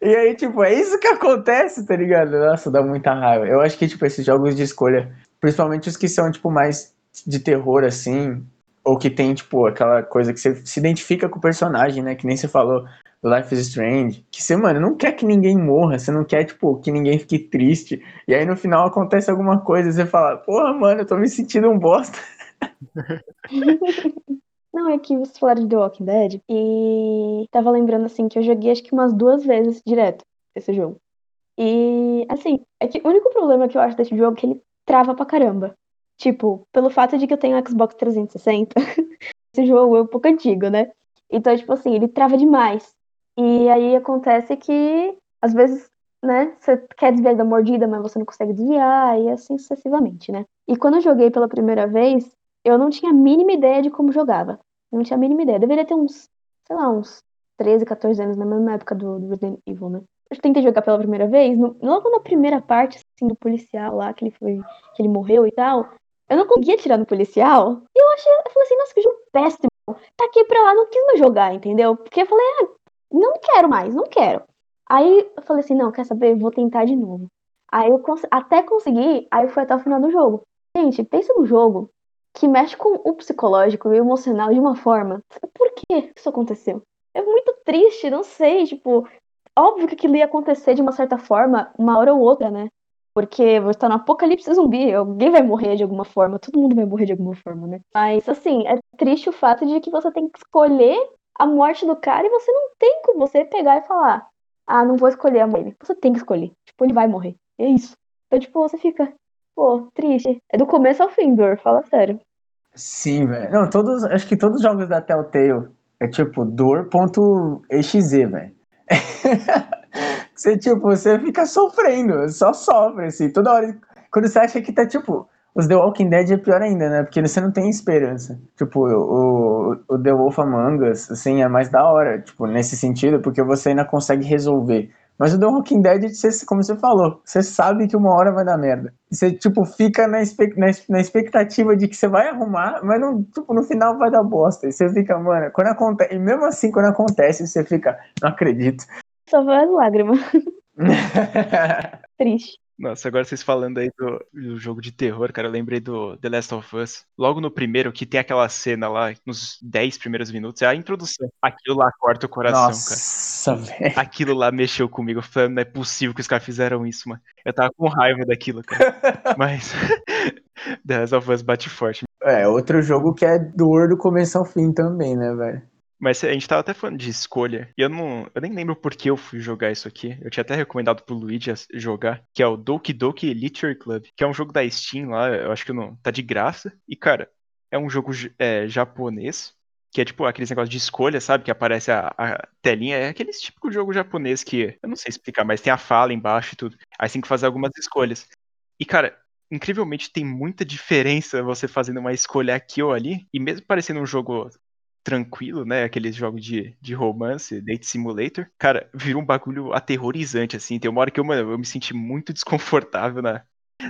e aí, tipo, é isso que acontece, tá ligado? Nossa, dá muita raiva. Eu acho que, tipo, esses jogos de escolha, principalmente os que são, tipo, mais de terror, assim, ou que tem, tipo, aquela coisa que você se identifica com o personagem, né? Que nem você falou, Life is Strange. Que você, mano, não quer que ninguém morra, você não quer, tipo, que ninguém fique triste. E aí no final acontece alguma coisa e você fala, porra, mano, eu tô me sentindo um bosta. [LAUGHS] Não, é que vocês falaram de The Walking Dead e tava lembrando assim que eu joguei acho que umas duas vezes direto esse jogo. E assim, é que o único problema que eu acho desse jogo é que ele trava pra caramba. Tipo, pelo fato de que eu tenho Xbox 360, [LAUGHS] esse jogo é um pouco antigo, né? Então, tipo assim, ele trava demais. E aí acontece que, às vezes, né, você quer desviar da mordida, mas você não consegue desviar, e assim sucessivamente, né? E quando eu joguei pela primeira vez, eu não tinha a mínima ideia de como jogava. Não tinha a mínima ideia. Deveria ter uns, sei lá, uns 13, 14 anos, na mesma época do, do Resident Evil, né? Eu tentei jogar pela primeira vez, no, logo na primeira parte, assim, do policial lá, que ele foi, que ele morreu e tal, eu não conseguia tirar no policial. E eu achei, eu falei assim, nossa, que jogo péssimo. Taquei pra lá, não quis mais jogar, entendeu? Porque eu falei, ah, não quero mais, não quero. Aí eu falei assim, não, quer saber? Vou tentar de novo. Aí eu cons até consegui, aí fui até o final do jogo. Gente, pensa no jogo que mexe com o psicológico e o emocional de uma forma. Por que isso aconteceu? É muito triste, não sei, tipo, óbvio que aquilo ia acontecer de uma certa forma, uma hora ou outra, né? Porque você tá no apocalipse zumbi, alguém vai morrer de alguma forma, todo mundo vai morrer de alguma forma, né? Mas, assim, é triste o fato de que você tem que escolher a morte do cara e você não tem como você pegar e falar, ah, não vou escolher a morte. Você tem que escolher. Tipo, ele vai morrer. É isso. Então, tipo, você fica, pô, triste. É do começo ao fim, Dor, fala sério. Sim, velho. Não, todos, acho que todos os jogos da Telltale é tipo dor.exe, velho. [LAUGHS] você, tipo, você fica sofrendo, só sofre, assim, toda hora. Quando você acha que tá, tipo, os The Walking Dead é pior ainda, né? Porque você não tem esperança. Tipo, o, o The Wolf Among Us, assim, é mais da hora, tipo, nesse sentido, porque você ainda consegue resolver. Mas o The Walking Dead, você, como você falou, você sabe que uma hora vai dar merda. Você, tipo, fica na, na, na expectativa de que você vai arrumar, mas não, tipo, no final vai dar bosta. E você fica, mano, quando acontece. E mesmo assim, quando acontece, você fica, não acredito. Só vai as lágrimas. [LAUGHS] Triste. Nossa, agora vocês falando aí do, do, jogo de terror, cara, eu lembrei do The Last of Us. Logo no primeiro, que tem aquela cena lá, nos 10 primeiros minutos, é a introdução. Aquilo lá corta o coração, Nossa, cara. Nossa, velho. Aquilo lá mexeu comigo. Eu falei, não é possível que os caras fizeram isso, mano. Eu tava com raiva daquilo, cara. [LAUGHS] Mas [LAUGHS] The Last of Us bate forte. É, outro jogo que é dor do começo ao fim também, né, velho? Mas a gente tava até falando de escolha, e eu não. Eu nem lembro por que eu fui jogar isso aqui. Eu tinha até recomendado pro Luigi jogar, que é o Doki Doki Literature Club, que é um jogo da Steam lá, eu acho que não. tá de graça. E, cara, é um jogo é, japonês, que é tipo aqueles negócios de escolha, sabe? Que aparece a, a telinha. É aquele típico jogo japonês que. Eu não sei explicar, mas tem a fala embaixo e tudo. Aí tem que fazer algumas escolhas. E, cara, incrivelmente tem muita diferença você fazendo uma escolha aqui ou ali. E mesmo parecendo um jogo tranquilo, né? Aqueles jogos de, de romance, Date Simulator. Cara, virou um bagulho aterrorizante, assim. Tem uma hora que eu, mano, eu me senti muito [LAUGHS] desconfortável na,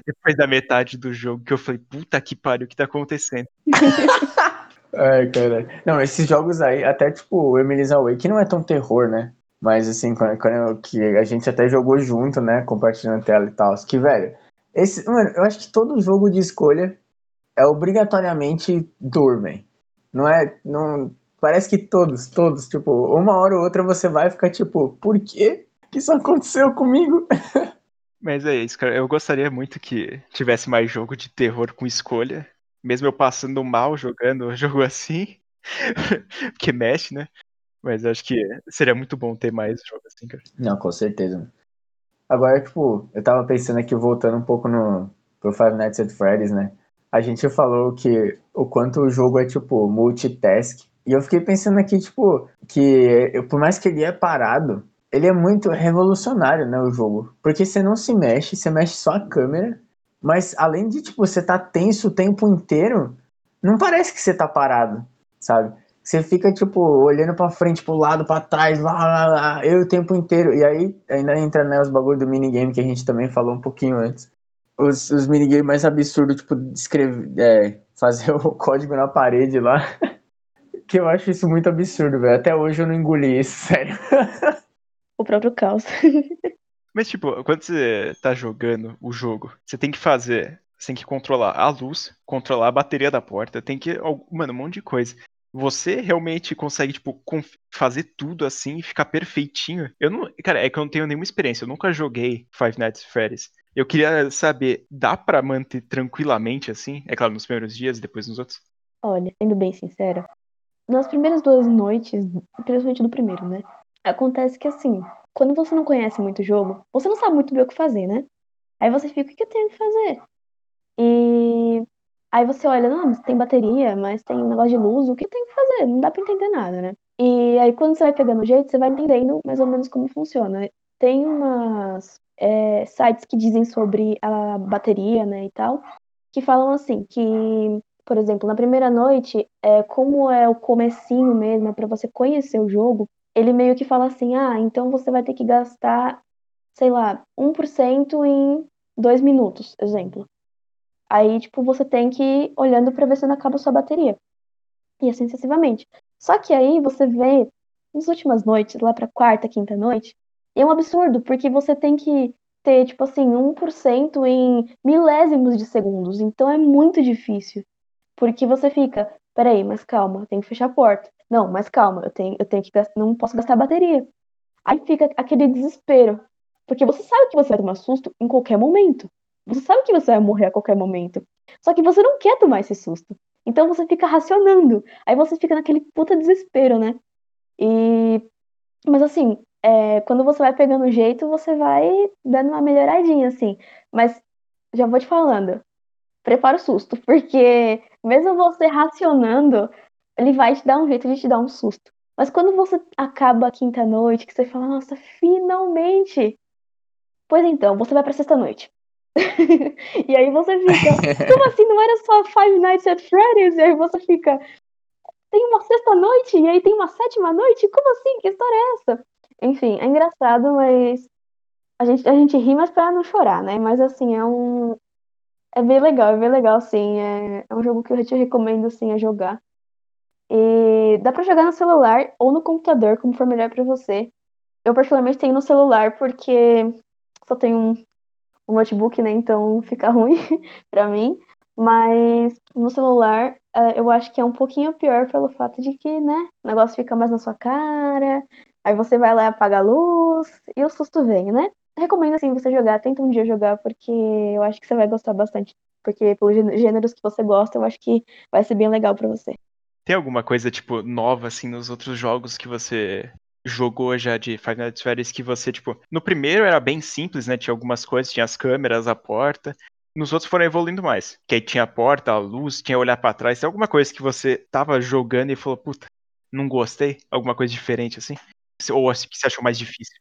depois da metade do jogo, que eu falei, puta que pariu, o que tá acontecendo? [LAUGHS] Ai, cara. Não, esses jogos aí, até tipo o Emily's Away, que não é tão terror, né? Mas assim, quando, quando que a gente até jogou junto, né? Compartilhando tela e tal. Que, velho, esse, mano, eu acho que todo jogo de escolha é obrigatoriamente dor, velho. Não é. Não, parece que todos, todos, tipo, uma hora ou outra você vai ficar tipo, por que isso aconteceu comigo? [LAUGHS] Mas é isso, cara. Eu gostaria muito que tivesse mais jogo de terror com escolha. Mesmo eu passando mal jogando um [LAUGHS] jogo assim. [LAUGHS] Porque mexe, né? Mas acho que seria muito bom ter mais jogos assim, cara. Não, com certeza. Agora, tipo, eu tava pensando aqui, voltando um pouco no pro Five Nights at Freddy's, né? A gente falou que o quanto o jogo é, tipo, multitask. E eu fiquei pensando aqui, tipo, que por mais que ele é parado, ele é muito revolucionário, né, o jogo. Porque você não se mexe, você mexe só a câmera. Mas além de, tipo, você tá tenso o tempo inteiro, não parece que você tá parado, sabe? Você fica, tipo, olhando pra frente, pro lado, pra trás, lá, lá, lá, eu o tempo inteiro. E aí ainda entra, né, os bagulho do minigame que a gente também falou um pouquinho antes os, os minigames mais absurdos, tipo, escrever, é, fazer [LAUGHS] o código na parede lá. [LAUGHS] que eu acho isso muito absurdo, velho. Até hoje eu não engoli isso, [LAUGHS] sério. O próprio caos. Mas, tipo, quando você tá jogando o jogo, você tem que fazer. Você tem que controlar a luz, controlar a bateria da porta, tem que. Mano, um monte de coisa. Você realmente consegue, tipo, fazer tudo assim e ficar perfeitinho? Eu não. Cara, é que eu não tenho nenhuma experiência. Eu nunca joguei Five Nights at Freddy's. Eu queria saber, dá pra manter tranquilamente assim? É claro, nos primeiros dias, depois nos outros? Olha, sendo bem sincera, nas primeiras duas noites, principalmente no primeiro, né? Acontece que assim, quando você não conhece muito o jogo, você não sabe muito bem o que fazer, né? Aí você fica, o que eu tenho que fazer? E aí você olha, não, mas tem bateria, mas tem um negócio de luz, o que tenho que fazer? Não dá pra entender nada, né? E aí quando você vai pegando o jeito, você vai entendendo mais ou menos como funciona. Tem umas é, sites que dizem sobre a bateria, né, e tal, que falam assim, que, por exemplo, na primeira noite, é, como é o comecinho mesmo, é para você conhecer o jogo, ele meio que fala assim: ah, então você vai ter que gastar, sei lá, 1% em dois minutos, exemplo. Aí, tipo, você tem que ir olhando pra ver se não acaba a sua bateria. E assim sucessivamente. Só que aí você vê, nas últimas noites, lá pra quarta, quinta noite, é um absurdo, porque você tem que ter, tipo assim, 1% em milésimos de segundos. Então é muito difícil. Porque você fica, peraí, mas calma, tem que fechar a porta. Não, mas calma, eu tenho, eu tenho que não posso gastar bateria. Aí fica aquele desespero. Porque você sabe que você vai tomar susto em qualquer momento. Você sabe que você vai morrer a qualquer momento. Só que você não quer tomar esse susto. Então você fica racionando. Aí você fica naquele puta desespero, né? E. Mas assim, é, quando você vai pegando o jeito, você vai dando uma melhoradinha, assim. Mas já vou te falando. Prepara o susto, [LAUGHS] porque mesmo você racionando, ele vai te dar um jeito de te dar um susto. Mas quando você acaba a quinta noite, que você fala, nossa, finalmente! Pois então, você vai pra sexta noite. [LAUGHS] e aí você fica, [LAUGHS] como assim? Não era só Five Nights at Freddy's? E aí você fica, tem uma sexta noite? E aí tem uma sétima noite? Como assim? Que história é essa? Enfim, é engraçado, mas a gente, a gente ri, mas pra não chorar, né? Mas assim, é um. É bem legal, é bem legal, sim. É, é um jogo que eu te recomendo, sim, a jogar. E dá para jogar no celular ou no computador, como for melhor para você. Eu particularmente tenho no celular porque só tenho um, um notebook, né? Então fica [LAUGHS] ruim para mim. Mas no celular uh, eu acho que é um pouquinho pior pelo fato de que, né? O negócio fica mais na sua cara. Aí você vai lá apaga a luz e o susto vem, né? Recomendo assim você jogar, tenta um dia jogar, porque eu acho que você vai gostar bastante. Porque pelos gêneros que você gosta, eu acho que vai ser bem legal para você. Tem alguma coisa, tipo, nova, assim, nos outros jogos que você jogou já de Five Nights que você, tipo, no primeiro era bem simples, né? Tinha algumas coisas, tinha as câmeras, a porta. Nos outros foram evoluindo mais. Que aí tinha a porta, a luz, tinha olhar para trás. Tem alguma coisa que você tava jogando e falou, puta, não gostei? Alguma coisa diferente, assim? Ou assim, que você achou mais difícil?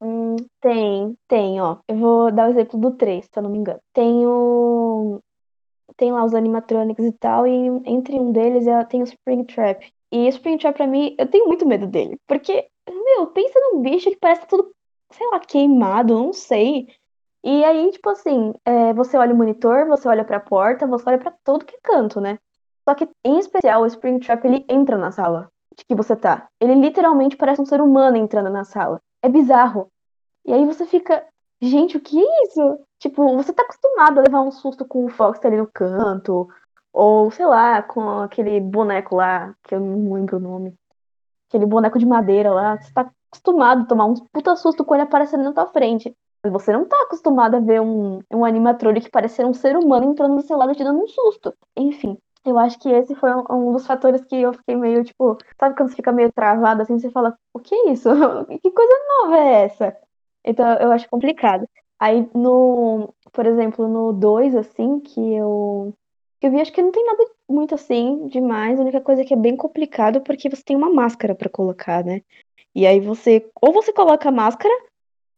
Hum, tem, tem, ó. Eu vou dar o exemplo do 3, se eu não me engano. Tem o tem lá os animatronics e tal, e entre um deles é, tem o Springtrap. E o Springtrap, pra mim, eu tenho muito medo dele. Porque, meu, pensa num bicho que parece tudo, sei lá, queimado, não sei. E aí, tipo assim, é, você olha o monitor, você olha pra porta, você olha pra todo que é canto, né? Só que, em especial, o Springtrap, ele entra na sala que você tá. Ele literalmente parece um ser humano entrando na sala. É bizarro. E aí você fica, gente, o que é isso? Tipo, você tá acostumado a levar um susto com o Fox ali no canto, ou sei lá, com aquele boneco lá, que eu não lembro o nome. Aquele boneco de madeira lá. Você tá acostumado a tomar um puta susto com ele aparecendo na tua frente. Mas você não tá acostumado a ver um, um animatronic parecer um ser humano entrando no seu lado te dando um susto. Enfim, eu acho que esse foi um, um, dos fatores que eu fiquei meio, tipo, sabe quando você fica meio travado assim, você fala, o que é isso? [LAUGHS] que coisa nova é essa? Então eu acho complicado. Aí no, por exemplo, no 2, assim, que eu, eu vi, acho que não tem nada muito assim demais. A única coisa é que é bem complicado porque você tem uma máscara para colocar, né? E aí você, ou você coloca a máscara,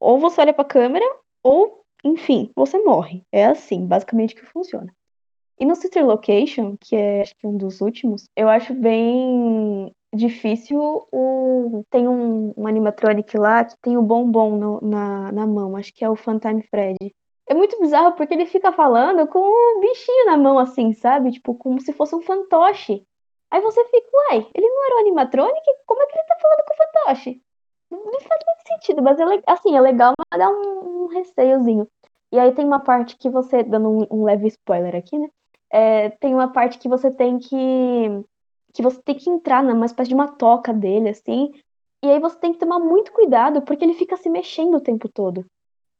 ou você olha pra câmera, ou, enfim, você morre. É assim, basicamente que funciona. E no Sister Location, que é acho que um dos últimos, eu acho bem difícil o. Tem um, um animatronic lá que tem o bombom no, na, na mão, acho que é o Funtime Fred. É muito bizarro porque ele fica falando com um bichinho na mão, assim, sabe? Tipo, como se fosse um fantoche. Aí você fica, uai, ele não era o animatronic? Como é que ele tá falando com o fantoche? Não faz muito sentido, mas é, assim, é legal, mas dá um, um receiozinho. E aí tem uma parte que você, dando um, um leve spoiler aqui, né? É, tem uma parte que você tem que. que você tem que entrar numa espécie de uma toca dele, assim. E aí você tem que tomar muito cuidado, porque ele fica se mexendo o tempo todo.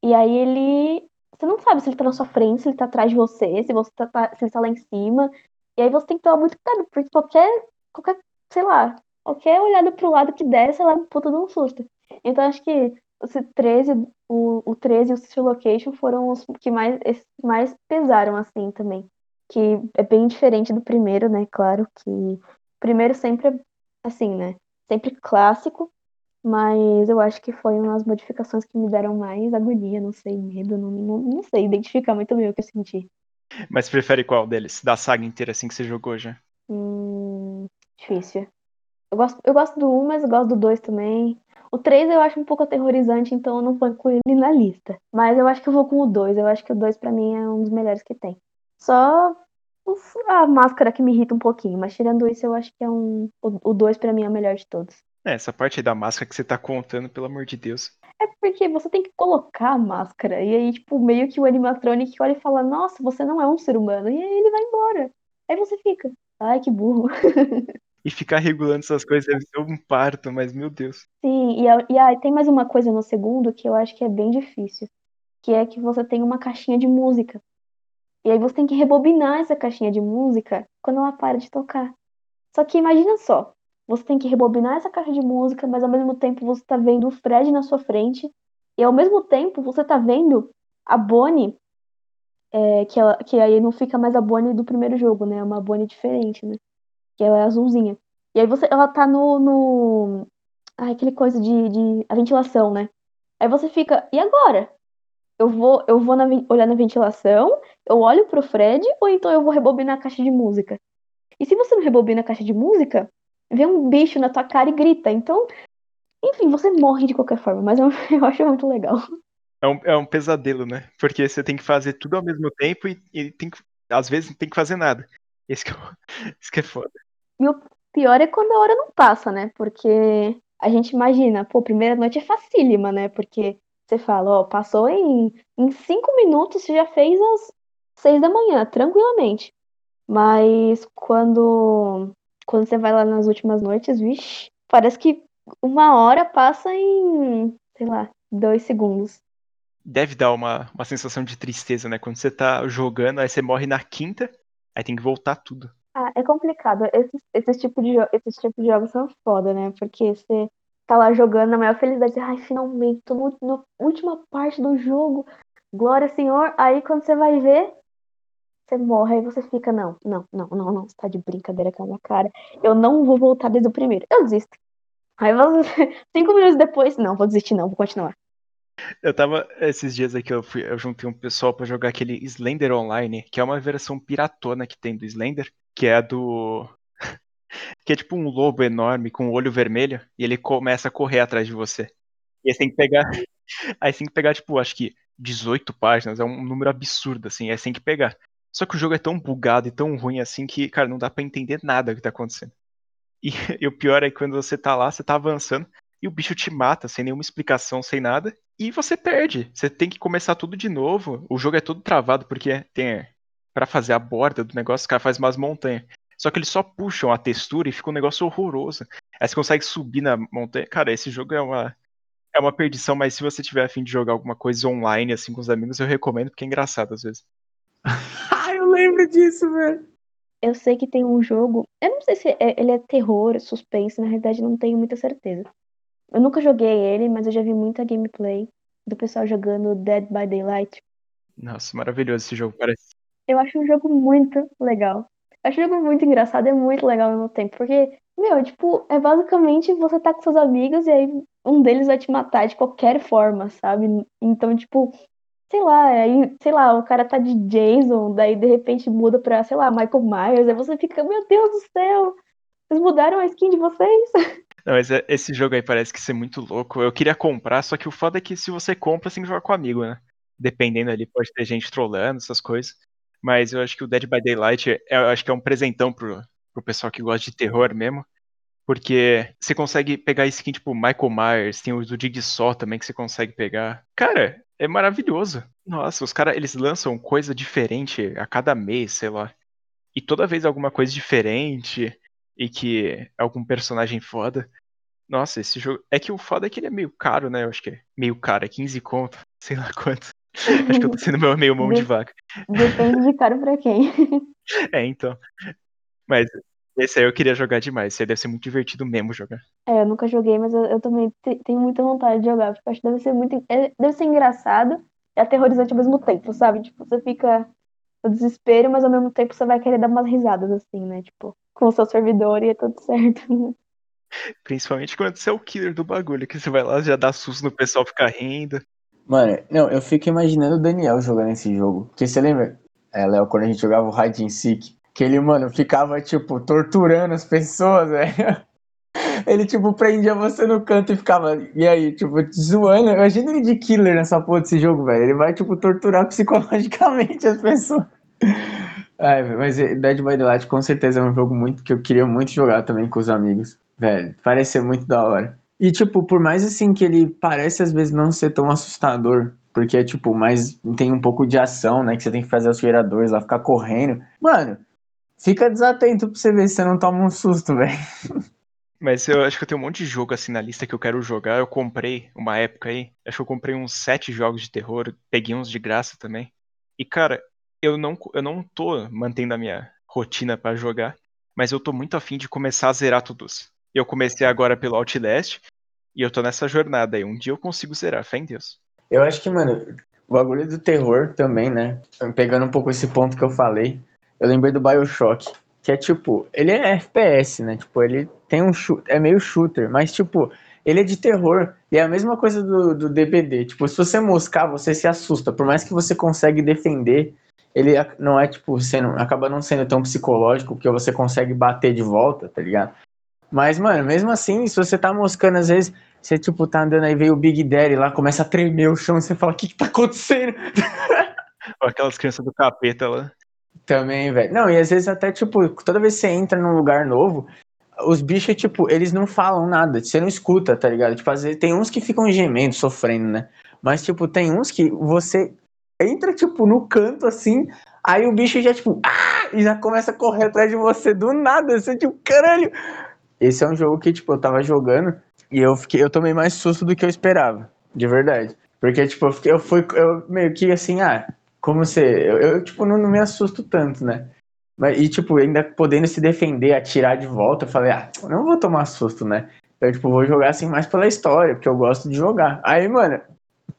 E aí ele. Você não sabe se ele tá na sua frente, se ele tá atrás de você, se você tá, tá se ele tá lá em cima. E aí você tem que tomar muito cuidado, porque qualquer. qualquer, sei lá, qualquer olhada pro lado que der, você um puta de um susto. Então acho que o 13, o, o 13 e o City Location foram os que mais, mais pesaram, assim, também. Que é bem diferente do primeiro, né? Claro que o primeiro sempre é, assim, né? Sempre clássico, mas eu acho que foi uma das modificações que me deram mais agonia, não sei, medo, não, não, não sei identificar muito bem o que eu senti. Mas prefere qual deles? Da saga inteira, assim, que você jogou já? Hum, difícil. Eu gosto, eu gosto do 1, mas eu gosto do 2 também. O 3 eu acho um pouco aterrorizante, então eu não ponho ele na lista. Mas eu acho que eu vou com o 2. Eu acho que o 2 pra mim é um dos melhores que tem. Só a máscara que me irrita um pouquinho, mas tirando isso, eu acho que é um. O 2 pra mim é o melhor de todos. É, essa parte aí da máscara que você tá contando, pelo amor de Deus. É porque você tem que colocar a máscara. E aí, tipo, meio que o animatronic olha e fala, nossa, você não é um ser humano. E aí ele vai embora. Aí você fica, ai, que burro. [LAUGHS] E ficar regulando essas coisas deve ser um parto, mas meu Deus. Sim, e, e aí tem mais uma coisa no segundo que eu acho que é bem difícil. Que é que você tem uma caixinha de música. E aí você tem que rebobinar essa caixinha de música quando ela para de tocar. Só que imagina só, você tem que rebobinar essa caixa de música, mas ao mesmo tempo você tá vendo o Fred na sua frente, e ao mesmo tempo você tá vendo a Bonnie, é, que, ela, que aí não fica mais a Bonnie do primeiro jogo, né? É uma Bonnie diferente, né? que ela é azulzinha. E aí você, ela tá no, no ah, aquele coisa de, de a ventilação, né? Aí você fica, e agora? Eu vou, eu vou na, olhar na ventilação, eu olho pro Fred, ou então eu vou rebobinar a caixa de música? E se você não rebobina a caixa de música, vem um bicho na tua cara e grita. Então, enfim, você morre de qualquer forma, mas [LAUGHS] eu, eu acho muito legal. É um, é um pesadelo, né? Porque você tem que fazer tudo ao mesmo tempo e, e tem que, às vezes não tem que fazer nada. Esse que, é, esse [LAUGHS] que é foda. E o pior é quando a hora não passa, né? Porque a gente imagina, pô, primeira noite é facílima, né? Porque você fala, ó, passou em, em cinco minutos, você já fez às seis da manhã, tranquilamente. Mas quando, quando você vai lá nas últimas noites, vixe, parece que uma hora passa em, sei lá, dois segundos. Deve dar uma, uma sensação de tristeza, né? Quando você tá jogando, aí você morre na quinta, aí tem que voltar tudo. Ah, é complicado. Esses, esses tipos de, esses tipos de jogos são foda, né? Porque você tá lá jogando na maior felicidade, ai, finalmente, tô no, na última parte do jogo, glória Senhor. Aí quando você vai ver, você morre, aí você fica, não, não, não, não, não, você tá de brincadeira com a minha cara. Eu não vou voltar desde o primeiro. Eu desisto. Aí você, [LAUGHS] cinco minutos depois, não, vou desistir não, vou continuar. Eu tava, esses dias aqui, eu, fui, eu juntei um pessoal para jogar aquele Slender Online, que é uma versão piratona que tem do Slender que é do. Que é tipo um lobo enorme com o olho vermelho e ele começa a correr atrás de você. E aí você tem que pegar. [LAUGHS] Aí tem que pegar, tipo, acho que 18 páginas, é um número absurdo, assim, aí você tem que pegar. Só que o jogo é tão bugado e tão ruim assim que, cara, não dá para entender nada que tá acontecendo. E, [LAUGHS] e, o pior é que quando você tá lá, você tá avançando e o bicho te mata sem nenhuma explicação, sem nada, e você perde. Você tem que começar tudo de novo. O jogo é todo travado porque tem para fazer a borda do negócio, o cara faz umas montanhas. Só que eles só puxam a textura e fica um negócio horroroso. Aí você consegue subir na montanha. Cara, esse jogo é uma, é uma perdição, mas se você tiver afim de jogar alguma coisa online, assim, com os amigos, eu recomendo, porque é engraçado às vezes. ah, [LAUGHS] eu lembro disso, velho. Eu sei que tem um jogo. Eu não sei se é, ele é terror, suspense, na realidade não tenho muita certeza. Eu nunca joguei ele, mas eu já vi muita gameplay do pessoal jogando Dead by Daylight. Nossa, maravilhoso esse jogo, parece. Eu acho um jogo muito legal. Acho um jogo muito engraçado e é muito legal ao mesmo tempo. Porque, meu, tipo, é basicamente você tá com seus amigos e aí um deles vai te matar de qualquer forma, sabe? Então, tipo, sei lá, aí, sei lá, o cara tá de Jason, daí de repente muda pra, sei lá, Michael Myers, aí você fica, meu Deus do céu, vocês mudaram a skin de vocês? [LAUGHS] Não, mas é, esse jogo aí parece que ser muito louco. Eu queria comprar, só que o foda é que se você compra, você tem que jogar com amigo, né? Dependendo ali, pode ter gente trollando, essas coisas. Mas eu acho que o Dead by Daylight, é, eu acho que é um presentão pro, pro pessoal que gosta de terror mesmo. Porque você consegue pegar skin tipo Michael Myers, tem o do Jigsaw também que você consegue pegar. Cara, é maravilhoso. Nossa, os caras, eles lançam coisa diferente a cada mês, sei lá. E toda vez alguma coisa diferente e que algum personagem foda. Nossa, esse jogo. É que o foda é que ele é meio caro, né? Eu acho que é meio caro, é 15 conto, [LAUGHS] sei lá quanto. Acho que eu tô sendo meio mão de vaca. Depende de caro pra quem. [LAUGHS] é, então. Mas esse aí eu queria jogar demais. Esse aí deve ser muito divertido mesmo jogar. É, eu nunca joguei, mas eu, eu também te, tenho muita vontade de jogar, porque acho que deve ser muito. É, deve ser engraçado e aterrorizante ao mesmo tempo, sabe? Tipo, você fica no desespero, mas ao mesmo tempo você vai querer dar umas risadas, assim, né? Tipo, com o seu servidor e é tudo certo. [LAUGHS] Principalmente quando você é o killer do bagulho, que você vai lá já dá susto no pessoal ficar rindo. Mano, não, eu fico imaginando o Daniel jogando esse jogo. Porque você lembra, é, Léo, quando a gente jogava o Hide and Seek, que ele, mano, ficava, tipo, torturando as pessoas, [LAUGHS] velho. Ele, tipo, prendia você no canto e ficava, e aí, tipo, zoando. Imagina ele de killer nessa porra desse jogo, velho. Ele vai, tipo, torturar [LAUGHS] psicologicamente as pessoas. Ai, mas Dead by Daylight com certeza é um jogo muito que eu queria muito jogar também com os amigos. Velho, parece ser muito da hora. E, tipo, por mais assim que ele parece às vezes não ser tão assustador, porque é, tipo, mais tem um pouco de ação, né? Que você tem que fazer os geradores lá, ficar correndo. Mano, fica desatento pra você ver se você não toma um susto, [LAUGHS] velho. Mas eu acho que eu tenho um monte de jogo assim na lista que eu quero jogar. Eu comprei uma época aí. Acho que eu comprei uns sete jogos de terror. Peguei uns de graça também. E, cara, eu não, eu não tô mantendo a minha rotina para jogar. Mas eu tô muito afim de começar a zerar todos. Eu comecei agora pelo Outlast e eu tô nessa jornada aí. Um dia eu consigo zerar, fé em Deus. Eu acho que, mano, o bagulho do terror também, né? Pegando um pouco esse ponto que eu falei, eu lembrei do Bioshock. Que é tipo, ele é FPS, né? Tipo, ele tem um é meio shooter, mas tipo, ele é de terror. E é a mesma coisa do, do DBD. Tipo, se você moscar, você se assusta. Por mais que você consegue defender, ele não é, tipo, sendo, acaba não sendo tão psicológico, porque você consegue bater de volta, tá ligado? Mas, mano, mesmo assim, se você tá moscando, às vezes, você, tipo, tá andando aí, veio o Big Daddy lá, começa a tremer o chão, você fala, o que que tá acontecendo? [LAUGHS] Aquelas crianças do capeta lá. Também, velho. Não, e às vezes até, tipo, toda vez que você entra num lugar novo, os bichos, tipo, eles não falam nada, você não escuta, tá ligado? Tipo, às vezes tem uns que ficam gemendo, sofrendo, né? Mas, tipo, tem uns que você entra, tipo, no canto, assim, aí o bicho já, tipo, ah! e já começa a correr atrás de você do nada, você, tipo, caralho, esse é um jogo que, tipo, eu tava jogando e eu fiquei, eu tomei mais susto do que eu esperava, de verdade. Porque, tipo, eu, fiquei, eu fui, eu meio que assim, ah, como você. Eu, eu tipo, não, não, me assusto tanto, né? Mas, e, tipo, ainda podendo se defender, atirar de volta, eu falei, ah, não vou tomar susto, né? Eu, tipo, vou jogar assim mais pela história, porque eu gosto de jogar. Aí, mano,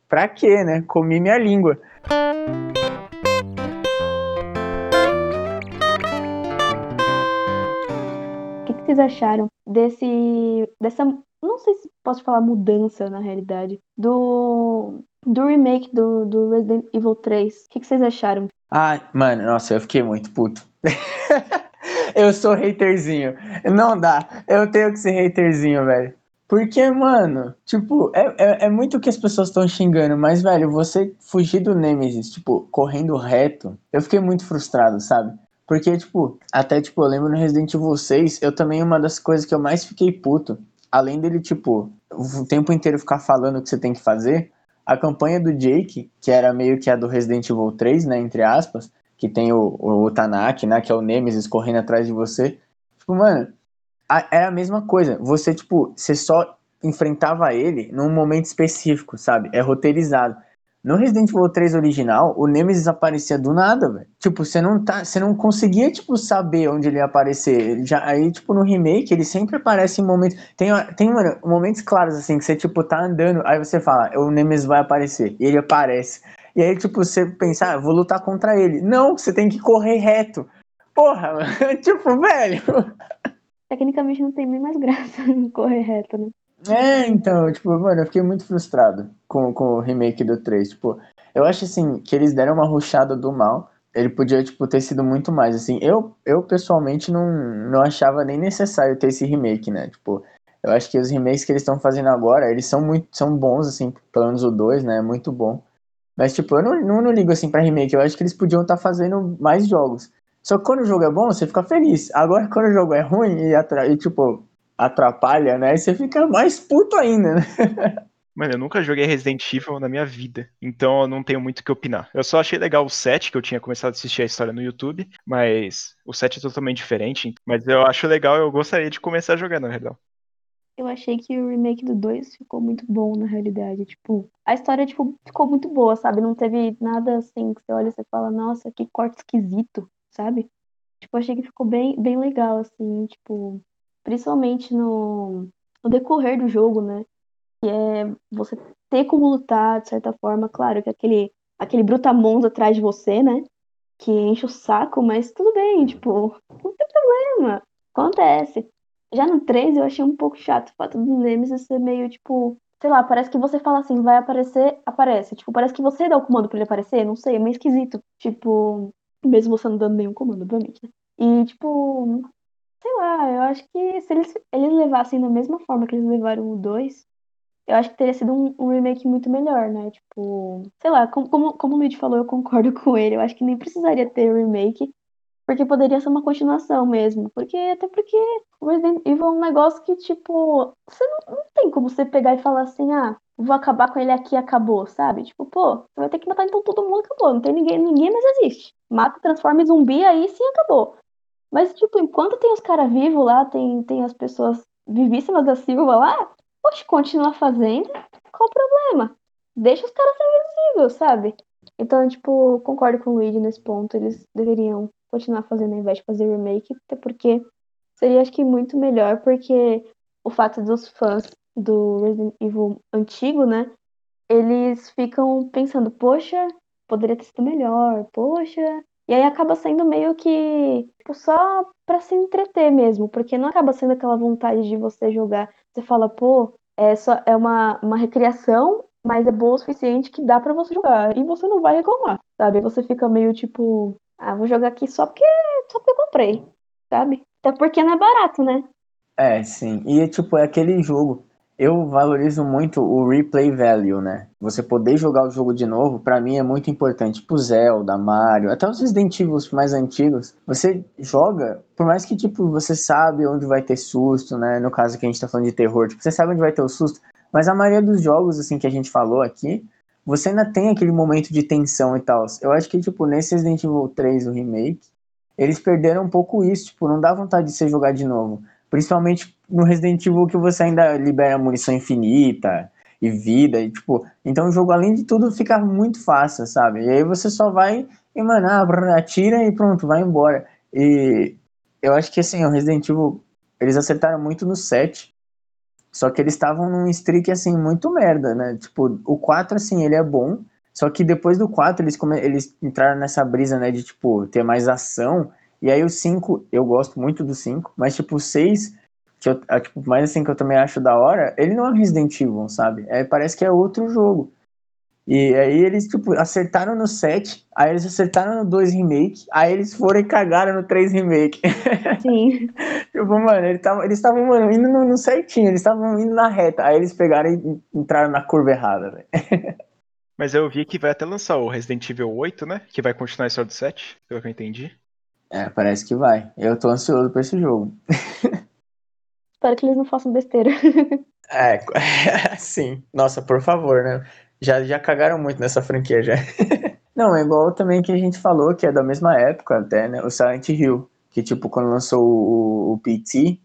pra quê, né? Comi minha língua. Vocês acharam desse dessa não sei se posso falar mudança na realidade do do remake do, do Resident Evil 3? O que, que vocês acharam? Ai, mano, nossa, eu fiquei muito puto. [LAUGHS] eu sou haterzinho. Não dá. Eu tenho que ser haterzinho, velho. Porque, mano, tipo, é, é, é muito o que as pessoas estão xingando, mas, velho, você fugir do Nemesis, tipo, correndo reto, eu fiquei muito frustrado, sabe? Porque, tipo, até, tipo, eu lembro no Resident Evil 6, eu também, uma das coisas que eu mais fiquei puto, além dele, tipo, o tempo inteiro ficar falando o que você tem que fazer, a campanha do Jake, que era meio que a do Resident Evil 3, né, entre aspas, que tem o, o Tanaki, né, que é o Nemesis correndo atrás de você, tipo, mano, a, era a mesma coisa, você, tipo, você só enfrentava ele num momento específico, sabe, é roteirizado. No Resident Evil 3 original, o Nemesis aparecia do nada, velho. Tipo, você não tá, você não conseguia tipo saber onde ele ia aparecer. Já aí tipo no remake, ele sempre aparece em momentos, tem tem mano, momentos claros assim que você tipo tá andando, aí você fala, o Nemesis vai aparecer, e ele aparece. E aí tipo você pensa, ah, vou lutar contra ele. Não, você tem que correr reto. Porra, [LAUGHS] mano. tipo, velho. Tecnicamente não tem nem mais graça [LAUGHS] correr reto, né? É, então, tipo, mano, eu fiquei muito frustrado com, com o remake do 3. Tipo, eu acho assim que eles deram uma ruchada do mal. Ele podia, tipo, ter sido muito mais. Assim, eu, eu pessoalmente não, não achava nem necessário ter esse remake, né? Tipo, eu acho que os remakes que eles estão fazendo agora, eles são muito são bons, assim, pelo menos o 2, né? É muito bom. Mas, tipo, eu não, não, não ligo assim pra remake. Eu acho que eles podiam estar tá fazendo mais jogos. Só que quando o jogo é bom, você fica feliz. Agora, quando o jogo é ruim e, e tipo, atrapalha, né? Aí você fica mais puto ainda, né? [LAUGHS] Mano, eu nunca joguei Resident Evil na minha vida, então eu não tenho muito o que opinar. Eu só achei legal o 7, que eu tinha começado a assistir a história no YouTube, mas o 7 é totalmente diferente. Mas eu acho legal, eu gostaria de começar a jogar, na verdade. Eu achei que o remake do 2 ficou muito bom, na realidade. Tipo, a história, tipo, ficou muito boa, sabe? Não teve nada assim que você olha e você fala, nossa, que corte esquisito, sabe? Tipo, achei que ficou bem, bem legal, assim, tipo, principalmente no, no decorrer do jogo, né? Que é você ter como lutar, de certa forma, claro, que aquele, aquele brutamontes atrás de você, né? Que enche o saco, mas tudo bem, tipo, não tem problema. Acontece. Já no 3 eu achei um pouco chato o fato do Nemesis ser meio, tipo, sei lá, parece que você fala assim, vai aparecer, aparece. Tipo, parece que você dá o comando pra ele aparecer, não sei, é meio esquisito. Tipo, mesmo você não dando nenhum comando, obviamente, né? E, tipo, sei lá, eu acho que se eles, eles levassem da mesma forma que eles levaram o 2, eu acho que teria sido um, um remake muito melhor, né? Tipo, sei lá, como, como, como o Luigi falou, eu concordo [LAUGHS] com ele. Eu acho que nem precisaria ter remake, porque poderia ser uma continuação mesmo. Porque, até porque Resident Evil é um negócio que, tipo, você não, não tem como você pegar e falar assim, ah, vou acabar com ele aqui acabou, sabe? Tipo, pô, você vai ter que matar então todo mundo acabou. Não tem ninguém, ninguém mais existe. Mata, transforma em zumbi, aí sim acabou. Mas, tipo, enquanto tem os caras vivos lá, tem, tem as pessoas vivíssimas da Silva lá, Poxa, continua fazendo, qual o problema? Deixa os caras serem invisíveis, sabe? Então, tipo, concordo com o Luigi nesse ponto. Eles deveriam continuar fazendo ao invés de fazer remake, até porque seria, acho que, muito melhor, porque o fato dos fãs do Resident Evil antigo, né? Eles ficam pensando, poxa, poderia ter sido melhor, poxa. E aí acaba sendo meio que tipo, só para se entreter mesmo, porque não acaba sendo aquela vontade de você jogar você fala, pô, é, só, é uma, uma recriação, mas é boa o suficiente que dá para você jogar. E você não vai reclamar, sabe? Você fica meio tipo, ah, vou jogar aqui só porque, só porque eu comprei, sabe? Até porque não é barato, né? É, sim. E, tipo, é aquele jogo eu valorizo muito o replay value, né? Você poder jogar o jogo de novo, para mim é muito importante. Tipo Zelda, Mario, até os Resident Evil mais antigos. Você joga, por mais que tipo você sabe onde vai ter susto, né? No caso que a gente tá falando de terror, tipo, você sabe onde vai ter o susto, mas a maioria dos jogos assim que a gente falou aqui, você ainda tem aquele momento de tensão e tal. Eu acho que tipo nesse Resident Evil 3 o remake, eles perderam um pouco isso, tipo, não dá vontade de você jogar de novo. Principalmente no Resident Evil que você ainda libera munição infinita e vida, e tipo, então o jogo, além de tudo, fica muito fácil, sabe? E aí você só vai e, mano, ah, atira e pronto, vai embora. E eu acho que assim, o Resident Evil, eles acertaram muito no 7. Só que eles estavam num streak assim muito merda, né? Tipo, o 4 assim, ele é bom, só que depois do 4 eles come... eles entraram nessa brisa, né, de tipo ter mais ação e aí o 5, eu gosto muito do 5, mas tipo o 6, que eu, a, tipo, mais assim que eu também acho da hora, ele não é Resident Evil, sabe? É, parece que é outro jogo. E aí eles, tipo, acertaram no 7, aí eles acertaram no 2 remake, aí eles foram e cagaram no 3 remake. [LAUGHS] Sim. tipo, mano, eles estavam, mano, indo no, no, certinho, eles estavam indo na reta, aí eles pegaram e entraram na curva errada, velho. [LAUGHS] Mas eu vi que vai até lançar o Resident Evil 8, né? Que vai continuar a história do 7, pelo que eu entendi. É, parece que vai. Eu tô ansioso pra esse jogo. [LAUGHS] Espero que eles não façam besteira. É, [LAUGHS] sim. Nossa, por favor, né? Já, já cagaram muito nessa franquia já. [LAUGHS] Não, é igual também que a gente falou, que é da mesma época até, né? O Silent Hill. Que, tipo, quando lançou o, o PT,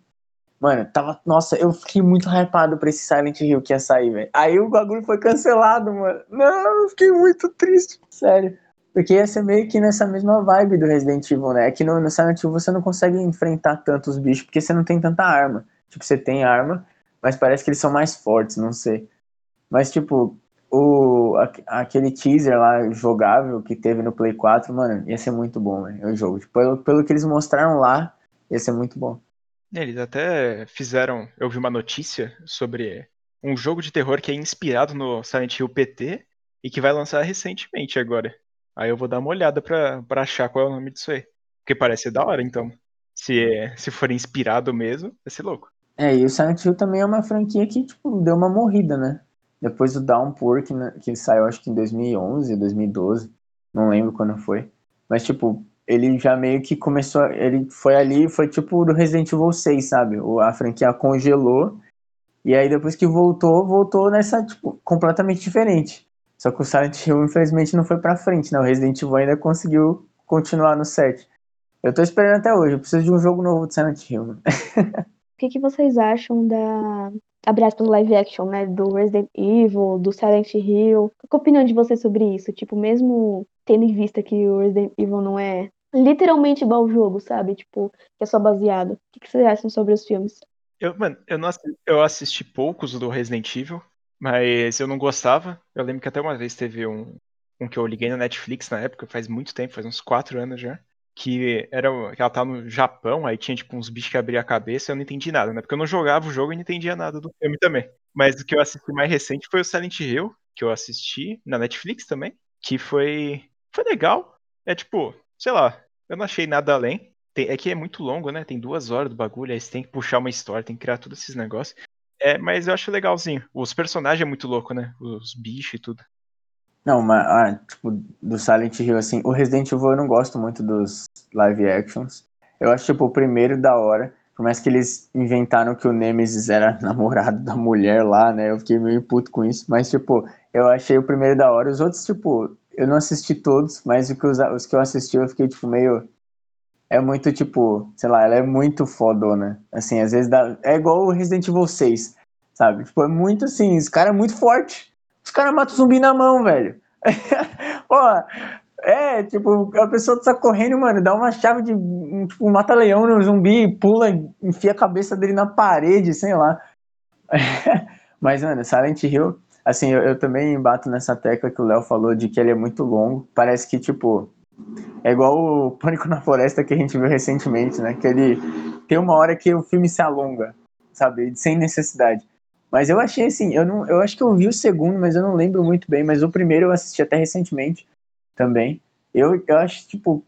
mano, tava. Nossa, eu fiquei muito hypado pra esse Silent Hill que ia sair, velho. Aí o bagulho foi cancelado, mano. Não, eu fiquei muito triste. Sério. Porque ia ser meio que nessa mesma vibe do Resident Evil, né? É que no, no Silent Hill você não consegue enfrentar tantos bichos porque você não tem tanta arma. Tipo, você tem arma, mas parece que eles são mais fortes, não sei. Mas, tipo, o, aquele teaser lá jogável que teve no Play 4, mano, ia ser muito bom, né? O jogo. Tipo, pelo, pelo que eles mostraram lá, ia ser muito bom. Eles até fizeram. Eu vi uma notícia sobre um jogo de terror que é inspirado no Silent Hill PT e que vai lançar recentemente agora. Aí eu vou dar uma olhada pra, pra achar qual é o nome disso aí. Porque parece da hora, então. Se, é, se for inspirado mesmo, vai ser louco. É, e o Silent Hill também é uma franquia que, tipo, deu uma morrida, né? Depois do Downpour, que, que saiu acho que em 2011, 2012. Não lembro quando foi. Mas, tipo, ele já meio que começou, ele foi ali, foi tipo do Resident Evil 6, sabe? A franquia congelou, e aí depois que voltou, voltou nessa, tipo, completamente diferente. Só que o Silent Hill, infelizmente, não foi pra frente, né? O Resident Evil ainda conseguiu continuar no set. Eu tô esperando até hoje, eu preciso de um jogo novo de Silent Hill. o [LAUGHS] que, que vocês acham da, abre aspas, live action, né, do Resident Evil, do Silent Hill. Qual a opinião de vocês sobre isso? Tipo, mesmo tendo em vista que o Resident Evil não é literalmente igual ao jogo, sabe? Tipo, que é só baseado. O que, que vocês acham sobre os filmes? Eu, mano, eu, não assisti, eu assisti poucos do Resident Evil, mas eu não gostava. Eu lembro que até uma vez teve um, um que eu liguei na Netflix na época, faz muito tempo, faz uns quatro anos já que era que ela tá no Japão, aí tinha tipo uns bichos que abriam a cabeça, eu não entendi nada, né? Porque eu não jogava o jogo e não entendia nada do filme também. Mas o que eu assisti mais recente foi o Silent Hill, que eu assisti na Netflix também, que foi foi legal. É tipo, sei lá, eu não achei nada além. Tem, é que é muito longo, né? Tem duas horas do bagulho, aí você tem que puxar uma história, tem que criar todos esses negócios. É, mas eu acho legalzinho. Os personagens é muito louco, né? Os bichos e tudo. Não, mas, ah, tipo, do Silent Hill, assim, o Resident Evil eu não gosto muito dos live actions. Eu acho, tipo, o primeiro da hora. Por mais que eles inventaram que o Nemesis era [LAUGHS] namorado da mulher lá, né? Eu fiquei meio puto com isso. Mas, tipo, eu achei o primeiro da hora. Os outros, tipo, eu não assisti todos, mas os que, os, que eu assisti eu fiquei, tipo, meio. É muito, tipo, sei lá, ela é muito fodona. Assim, às vezes dá. É igual o Resident Evil 6, sabe? Tipo, é muito assim, os caras é muito forte. Os caras matam zumbi na mão, velho. [LAUGHS] Pô, é, tipo, a pessoa tá correndo, mano, dá uma chave de. Tipo, mata leão no zumbi, pula, enfia a cabeça dele na parede, sei lá. [LAUGHS] Mas, mano, Silent Hill, assim, eu, eu também bato nessa tecla que o Léo falou de que ele é muito longo. Parece que, tipo, é igual o Pânico na Floresta que a gente viu recentemente, né? Que ele tem uma hora que o filme se alonga, sabe? Sem necessidade. Mas eu achei assim, eu, não, eu acho que eu vi o segundo, mas eu não lembro muito bem. Mas o primeiro eu assisti até recentemente também. Eu, eu acho, tipo,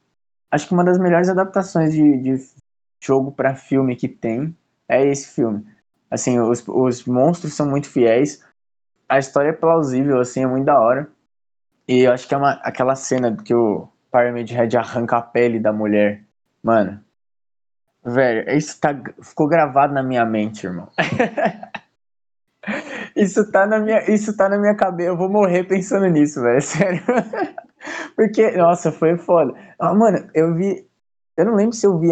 acho que uma das melhores adaptações de, de jogo para filme que tem é esse filme. Assim, os, os monstros são muito fiéis, a história é plausível, assim, é muito da hora. E eu acho que é uma, aquela cena que o Pyramid Head arranca a pele da mulher. Mano, velho, isso tá, ficou gravado na minha mente, irmão. [LAUGHS] Isso tá na minha, isso tá na minha cabeça. Eu vou morrer pensando nisso, velho. [LAUGHS] Sério. Porque, nossa, foi foda. Ah, mano, eu vi. Eu não lembro se eu vi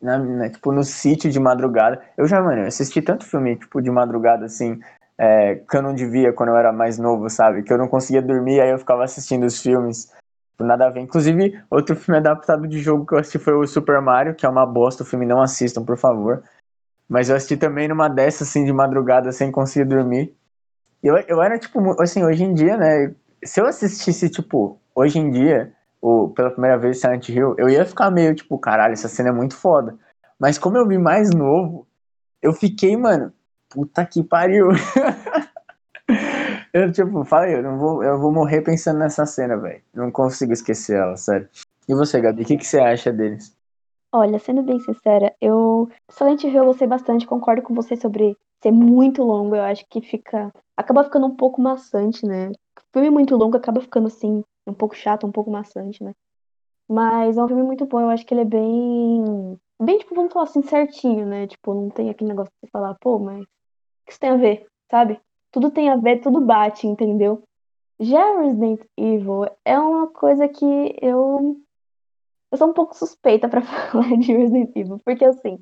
na, na, tipo, no sítio de madrugada. Eu já, mano, assisti tanto filme, tipo, de madrugada, assim, é, que eu não devia quando eu era mais novo, sabe? Que eu não conseguia dormir, aí eu ficava assistindo os filmes. Tipo, nada a ver. Inclusive, outro filme adaptado de jogo que eu assisti foi o Super Mario, que é uma bosta. O filme não assistam, por favor. Mas eu assisti também numa dessas, assim, de madrugada, sem conseguir dormir. Eu, eu era, tipo, assim, hoje em dia, né? Se eu assistisse, tipo, hoje em dia, o, pela primeira vez Silent Hill, eu ia ficar meio, tipo, caralho, essa cena é muito foda. Mas como eu vi mais novo, eu fiquei, mano, puta que pariu. [LAUGHS] eu, tipo, falei, eu, não vou, eu vou morrer pensando nessa cena, velho. Não consigo esquecer ela, sério. E você, Gabi, o que, que você acha deles? Olha, sendo bem sincera, eu Silent Hill eu gostei bastante, concordo com você sobre ser muito longo, eu acho que fica acaba ficando um pouco maçante, né? Filme muito longo acaba ficando assim, um pouco chato, um pouco maçante, né? Mas é um filme muito bom, eu acho que ele é bem bem tipo, vamos falar assim certinho, né? Tipo, não tem aquele negócio de falar, pô, mas o que isso tem a ver, sabe? Tudo tem a ver, tudo bate, entendeu? Já Resident Evil é uma coisa que eu eu sou um pouco suspeita para [LAUGHS] falar de Resident Evil, porque assim,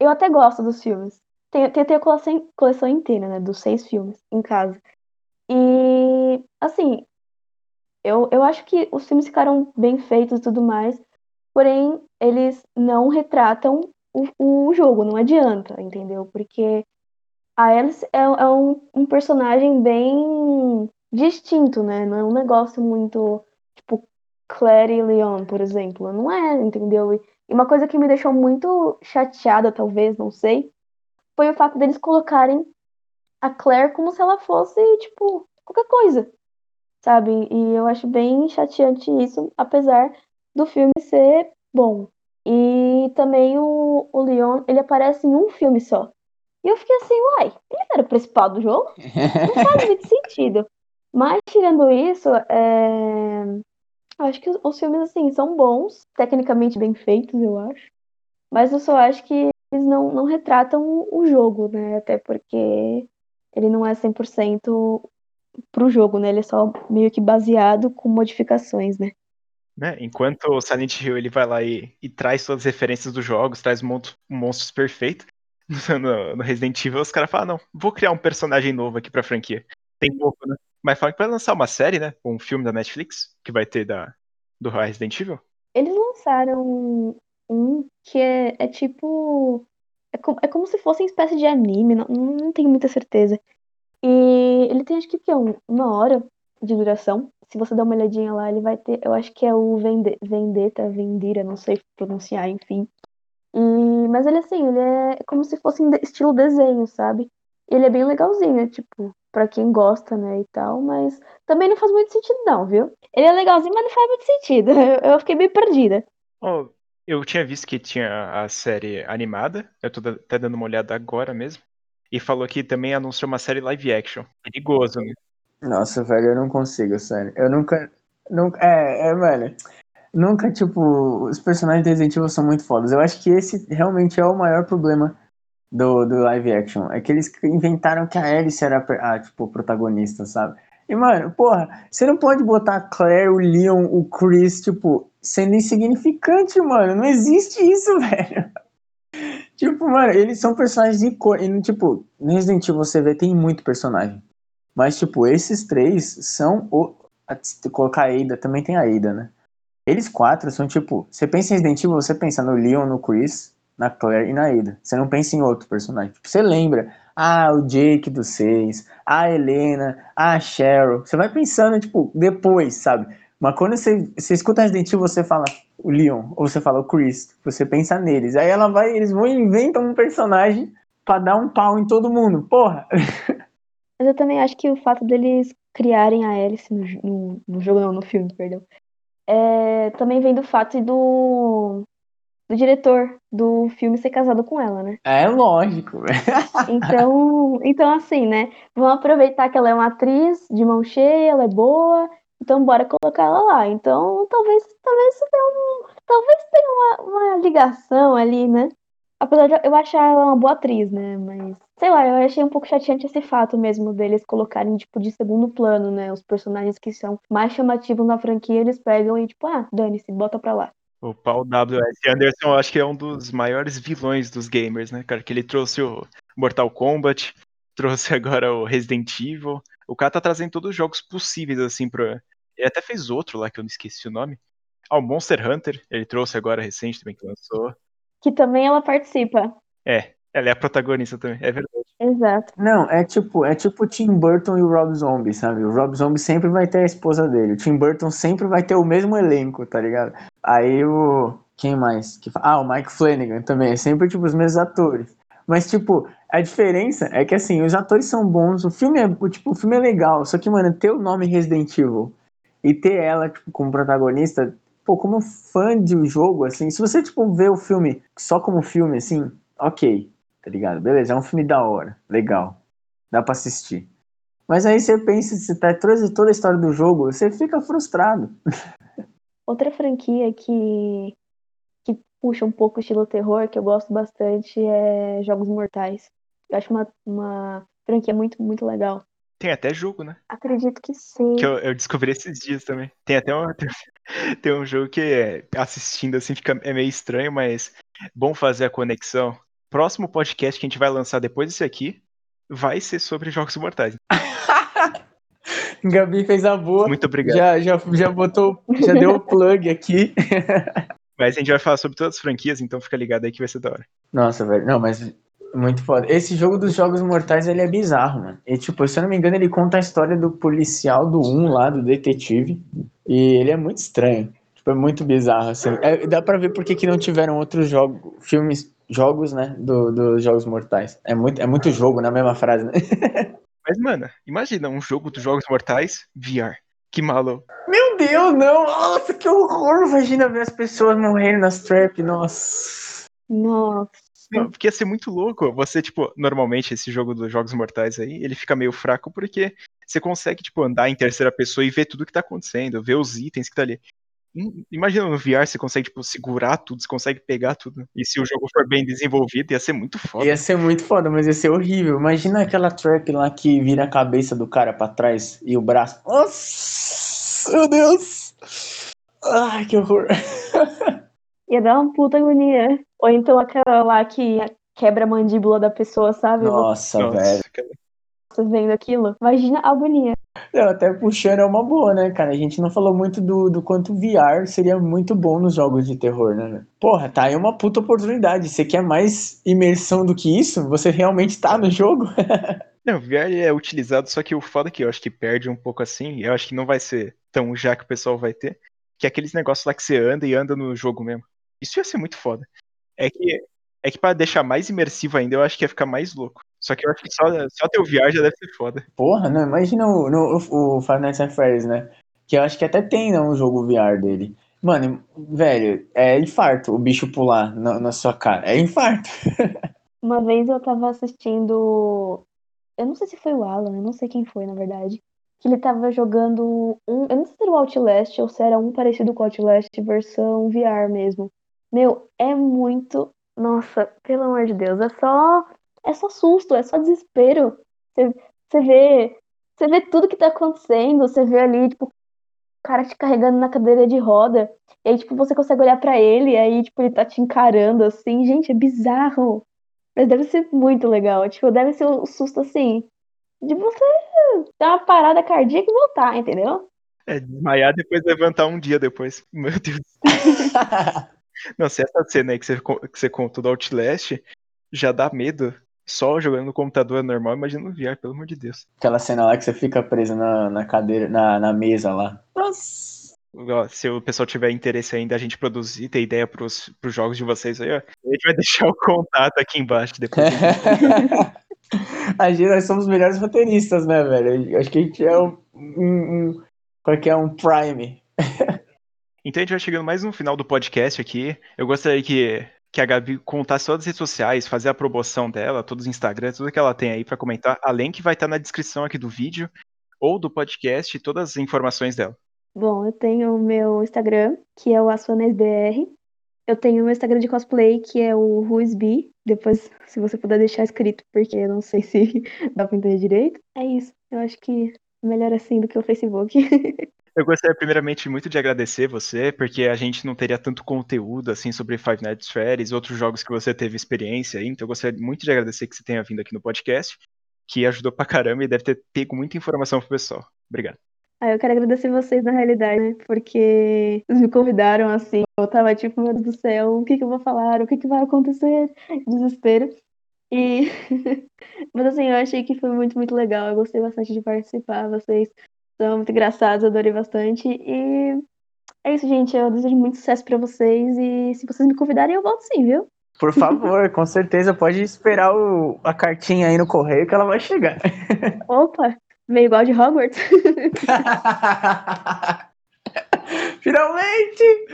eu até gosto dos filmes. Tem, tem, tem a coleção, coleção inteira, né, dos seis filmes em casa. E, assim, eu, eu acho que os filmes ficaram bem feitos e tudo mais, porém, eles não retratam o, o jogo, não adianta, entendeu? Porque a Alice é, é um, um personagem bem distinto, né? Não é um negócio muito, Claire e Leon, por exemplo. Não é, entendeu? E uma coisa que me deixou muito chateada, talvez, não sei, foi o fato deles colocarem a Claire como se ela fosse, tipo, qualquer coisa, sabe? E eu acho bem chateante isso, apesar do filme ser bom. E também o, o Leon, ele aparece em um filme só. E eu fiquei assim, uai, ele era o principal do jogo? Não faz muito [LAUGHS] sentido. Mas, tirando isso, é Acho que os, filmes, assim, são bons, tecnicamente bem feitos, eu acho. Mas eu só acho que eles não, não retratam o jogo, né? Até porque ele não é 100% pro jogo, né? Ele é só meio que baseado com modificações, né? Né? Enquanto o Silent Hill ele vai lá e, e traz todas as referências dos jogos, traz mon monstros perfeitos, [LAUGHS] no, no, Resident Evil os caras falam, não, vou criar um personagem novo aqui pra franquia. Tem pouco, né? Mas falam que vai lançar uma série, né? Um filme da Netflix, que vai ter da, do Resident Evil. Eles lançaram um que é, é tipo. É, com, é como se fosse uma espécie de anime, não, não tenho muita certeza. E ele tem acho que, que é uma hora de duração. Se você der uma olhadinha lá, ele vai ter. Eu acho que é o Vende, Vendetta, Vendira, não sei pronunciar, enfim. E, mas ele assim, ele é como se fosse estilo desenho, sabe? Ele é bem legalzinho, tipo, para quem gosta, né, e tal, mas também não faz muito sentido não, viu? Ele é legalzinho, mas não faz muito sentido. Eu, [LAUGHS] eu fiquei bem perdida. Oh, eu tinha visto que tinha a série animada, eu tô até dando uma olhada agora mesmo. E falou que também anunciou uma série live action. Perigoso, né? Nossa, velho, eu não consigo, sério. Eu nunca. nunca é, é, velho. Nunca, tipo, os personagens de Resident Evil são muito fodas. Eu acho que esse realmente é o maior problema do, do live action. É que eles inventaram que a Alice era a, tipo, protagonista, sabe? E, mano, porra, você não pode botar a Claire, o Leon, o Chris, tipo, sendo insignificante, mano. Não existe isso, [LAUGHS] velho. tipo, mano, eles são personagens icônicos. Tipo, no Resident Evil você vê, tem muito personagem. Mas, tipo, esses três são o. Colocar a Ada, também tem a Ada, né? Eles quatro são tipo. Você pensa em Resident Evil, você pensa no Leon, no Chris, na Claire e na Ada. Você não pensa em outro personagem. Tipo, você lembra. Ah, o Jake do 6, a Helena, a Cheryl. Você vai pensando, tipo, depois, sabe? Mas quando você, você escuta Resident Evil, você fala o Leon, ou você fala o Chris, você pensa neles. Aí ela vai, eles vão e inventam um personagem pra dar um pau em todo mundo. Porra! [LAUGHS] Mas eu também acho que o fato deles criarem a Alice no, no, no jogo, não, no filme, perdão, é, também vem do fato do, do diretor do filme ser casado com ela, né? É lógico. [LAUGHS] então, então, assim, né? Vamos aproveitar que ela é uma atriz de mão cheia, ela é boa, então bora colocar ela lá. Então, talvez, talvez tenha um, talvez tenha uma, uma ligação ali, né? Apesar de eu achar ela uma boa atriz, né? Mas, sei lá, eu achei um pouco chateante esse fato mesmo deles colocarem, tipo, de segundo plano, né? Os personagens que são mais chamativos na franquia, eles pegam e, tipo, ah, dane-se, bota pra lá. O Paul W.S. Anderson, eu acho que é um dos maiores vilões dos gamers, né, cara? Que ele trouxe o Mortal Kombat, [LAUGHS] trouxe agora o Resident Evil. O cara tá trazendo todos os jogos possíveis, assim, pra. Ele até fez outro lá que eu não esqueci o nome. Ah, o Monster Hunter, ele trouxe agora recente também que lançou que também ela participa. É, ela é a protagonista também, é verdade. Exato. Não, é tipo, é tipo Tim Burton e o Rob Zombie, sabe? O Rob Zombie sempre vai ter a esposa dele. O Tim Burton sempre vai ter o mesmo elenco, tá ligado? Aí o. Quem mais? Ah, o Mike Flanagan também. É sempre, tipo, os mesmos atores. Mas, tipo, a diferença é que, assim, os atores são bons, o filme é, tipo, o filme é legal, só que, mano, ter o nome Resident Evil e ter ela, tipo, como protagonista, pô, como fã de um jogo, assim, se você, tipo, vê o filme só como filme, assim, ok, tá ligado? Beleza, é um filme da hora, legal, dá pra assistir. Mas aí você pensa, você tá trazendo toda a história do jogo, você fica frustrado. [LAUGHS] Outra franquia que, que puxa um pouco o estilo terror, que eu gosto bastante, é Jogos Mortais. Eu acho uma, uma franquia muito, muito legal. Tem até jogo, né? Acredito que sim. Que eu, eu descobri esses dias também. Tem até um, [LAUGHS] tem, tem um jogo que é, assistindo assim fica, é meio estranho, mas bom fazer a conexão. Próximo podcast que a gente vai lançar depois desse aqui vai ser sobre Jogos Mortais. [LAUGHS] Gabi fez a boa. Muito obrigado. Já, já, já botou, já deu o plug aqui. [LAUGHS] Mas a gente vai falar sobre todas as franquias, então fica ligado aí que vai ser da hora. Nossa, velho. Não, mas muito foda. Esse jogo dos Jogos Mortais, ele é bizarro, mano. E, tipo, se eu não me engano, ele conta a história do policial do 1 lá, do detetive. E ele é muito estranho. Tipo, é muito bizarro, assim. É, dá pra ver por que não tiveram outros jogos, filmes, jogos, né, dos do Jogos Mortais. É muito, é muito jogo na mesma frase, né? [LAUGHS] Mas, mano, imagina um jogo dos Jogos Mortais VR. Que maluco. Meu Deus, não! Nossa, que horror! Imagina ver as pessoas morrendo nas trap, nossa. Nossa. Não, porque ia ser muito louco. Você, tipo, normalmente esse jogo dos Jogos Mortais aí, ele fica meio fraco porque você consegue, tipo, andar em terceira pessoa e ver tudo que tá acontecendo, ver os itens que tá ali. Imagina no VR você consegue, tipo, segurar tudo, você consegue pegar tudo. E se o jogo for bem desenvolvido, ia ser muito foda. Ia ser muito foda, mas ia ser horrível. Imagina aquela trap lá que vira a cabeça do cara pra trás e o braço. Nossa, meu Deus! Ai, que horror. Ia dar uma puta agonia. Ou então aquela lá que quebra a mandíbula da pessoa, sabe? Nossa, Nossa velho. Vendo aquilo. Imagina a agonia. Não, até puxando é uma boa, né, cara? A gente não falou muito do, do quanto VR seria muito bom nos jogos de terror, né? Porra, tá aí uma puta oportunidade. Você quer mais imersão do que isso? Você realmente tá no jogo? [LAUGHS] não, VR é utilizado, só que o foda é que eu acho que perde um pouco assim. Eu acho que não vai ser tão já que o pessoal vai ter. Que é aqueles negócios lá que você anda e anda no jogo mesmo. Isso ia ser muito foda. É que, é que pra deixar mais imersivo ainda, eu acho que ia ficar mais louco. Só que eu acho que só, só ter o VR já deve ser foda. Porra, não, imagina o, no, o, o Five Nights at Freddy's, né? Que eu acho que até tem né, um jogo VR dele. Mano, velho, é infarto o bicho pular na, na sua cara. É infarto. [LAUGHS] Uma vez eu tava assistindo. Eu não sei se foi o Alan, eu não sei quem foi, na verdade. Que ele tava jogando um. Eu não sei se era o Outlast ou se era um parecido com o Outlast, versão VR mesmo. Meu, é muito. Nossa, pelo amor de Deus, é só é só susto, é só desespero. Você, você vê, você vê tudo que tá acontecendo, você vê ali, tipo, o cara te carregando na cadeira de roda, e aí, tipo, você consegue olhar para ele, e aí, tipo, ele tá te encarando, assim, gente, é bizarro. Mas deve ser muito legal, tipo, deve ser um susto, assim, de você dar uma parada cardíaca e voltar, entendeu? É, desmaiar depois levantar um dia depois. [LAUGHS] Meu Deus. [LAUGHS] Não, se essa cena aí que você, que você contou do Outlast já dá medo, só jogando no computador normal, imagina no VR, pelo amor de Deus. Aquela cena lá que você fica preso na, na cadeira, na, na mesa lá. Nossa! Se o pessoal tiver interesse ainda a gente produzir, ter ideia pros, pros jogos de vocês aí, ó, a gente vai [LAUGHS] deixar o contato aqui embaixo depois. [LAUGHS] a gente, nós somos os melhores roteiristas, né, velho? Acho que a gente é um. um, um é é? Um Prime. [LAUGHS] então a gente vai chegando mais no final do podcast aqui. Eu gostaria que que a Gabi contasse todas as redes sociais, fazer a promoção dela, todos os Instagrams, tudo que ela tem aí para comentar, além que vai estar tá na descrição aqui do vídeo ou do podcast, todas as informações dela. Bom, eu tenho o meu Instagram, que é o AsuanesBR. Eu tenho o meu Instagram de cosplay, que é o Ruisby. Depois, se você puder deixar escrito, porque eu não sei se [LAUGHS] dá pra entender direito. É isso. Eu acho que melhor assim do que o Facebook. [LAUGHS] Eu gostaria primeiramente muito de agradecer você, porque a gente não teria tanto conteúdo assim sobre Five Nights Freddy's, outros jogos que você teve experiência aí, então eu gostaria muito de agradecer que você tenha vindo aqui no podcast, que ajudou pra caramba e deve ter pego muita informação pro pessoal. Obrigado. Ah, eu quero agradecer vocês na realidade, né? Porque vocês me convidaram assim, eu tava tipo, meu Deus do céu, o que que eu vou falar? O que que vai acontecer? Desespero. E [LAUGHS] mas assim, eu achei que foi muito, muito legal. Eu gostei bastante de participar. Vocês são muito engraçados, adorei bastante. E é isso, gente. Eu desejo muito sucesso para vocês. E se vocês me convidarem, eu volto sim, viu? Por favor, com certeza pode esperar o, a cartinha aí no correio que ela vai chegar. [LAUGHS] Opa, meio igual de Hogwarts. [LAUGHS] Finalmente!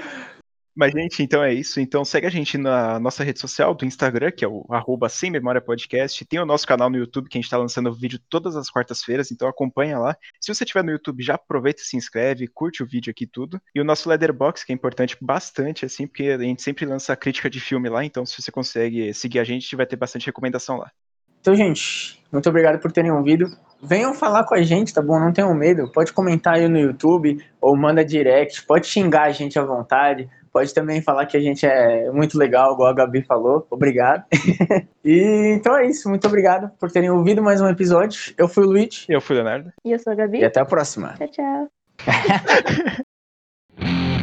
Mas, gente, então é isso. Então segue a gente na nossa rede social do Instagram, que é o arroba Sem Memória Podcast. Tem o nosso canal no YouTube, que a gente está lançando vídeo todas as quartas-feiras, então acompanha lá. Se você estiver no YouTube, já aproveita e se inscreve, curte o vídeo aqui tudo. E o nosso Leatherbox, que é importante bastante, assim, porque a gente sempre lança crítica de filme lá, então se você consegue seguir a gente, vai ter bastante recomendação lá. Então, gente, muito obrigado por terem ouvido. Venham falar com a gente, tá bom? Não tenham medo. Pode comentar aí no YouTube ou manda direct. Pode xingar a gente à vontade. Pode também falar que a gente é muito legal, igual a Gabi falou. Obrigado. [LAUGHS] e então é isso. Muito obrigado por terem ouvido mais um episódio. Eu fui o Luiz. Eu fui o Leonardo. E eu sou a Gabi. E até a próxima. Tchau, tchau. [LAUGHS]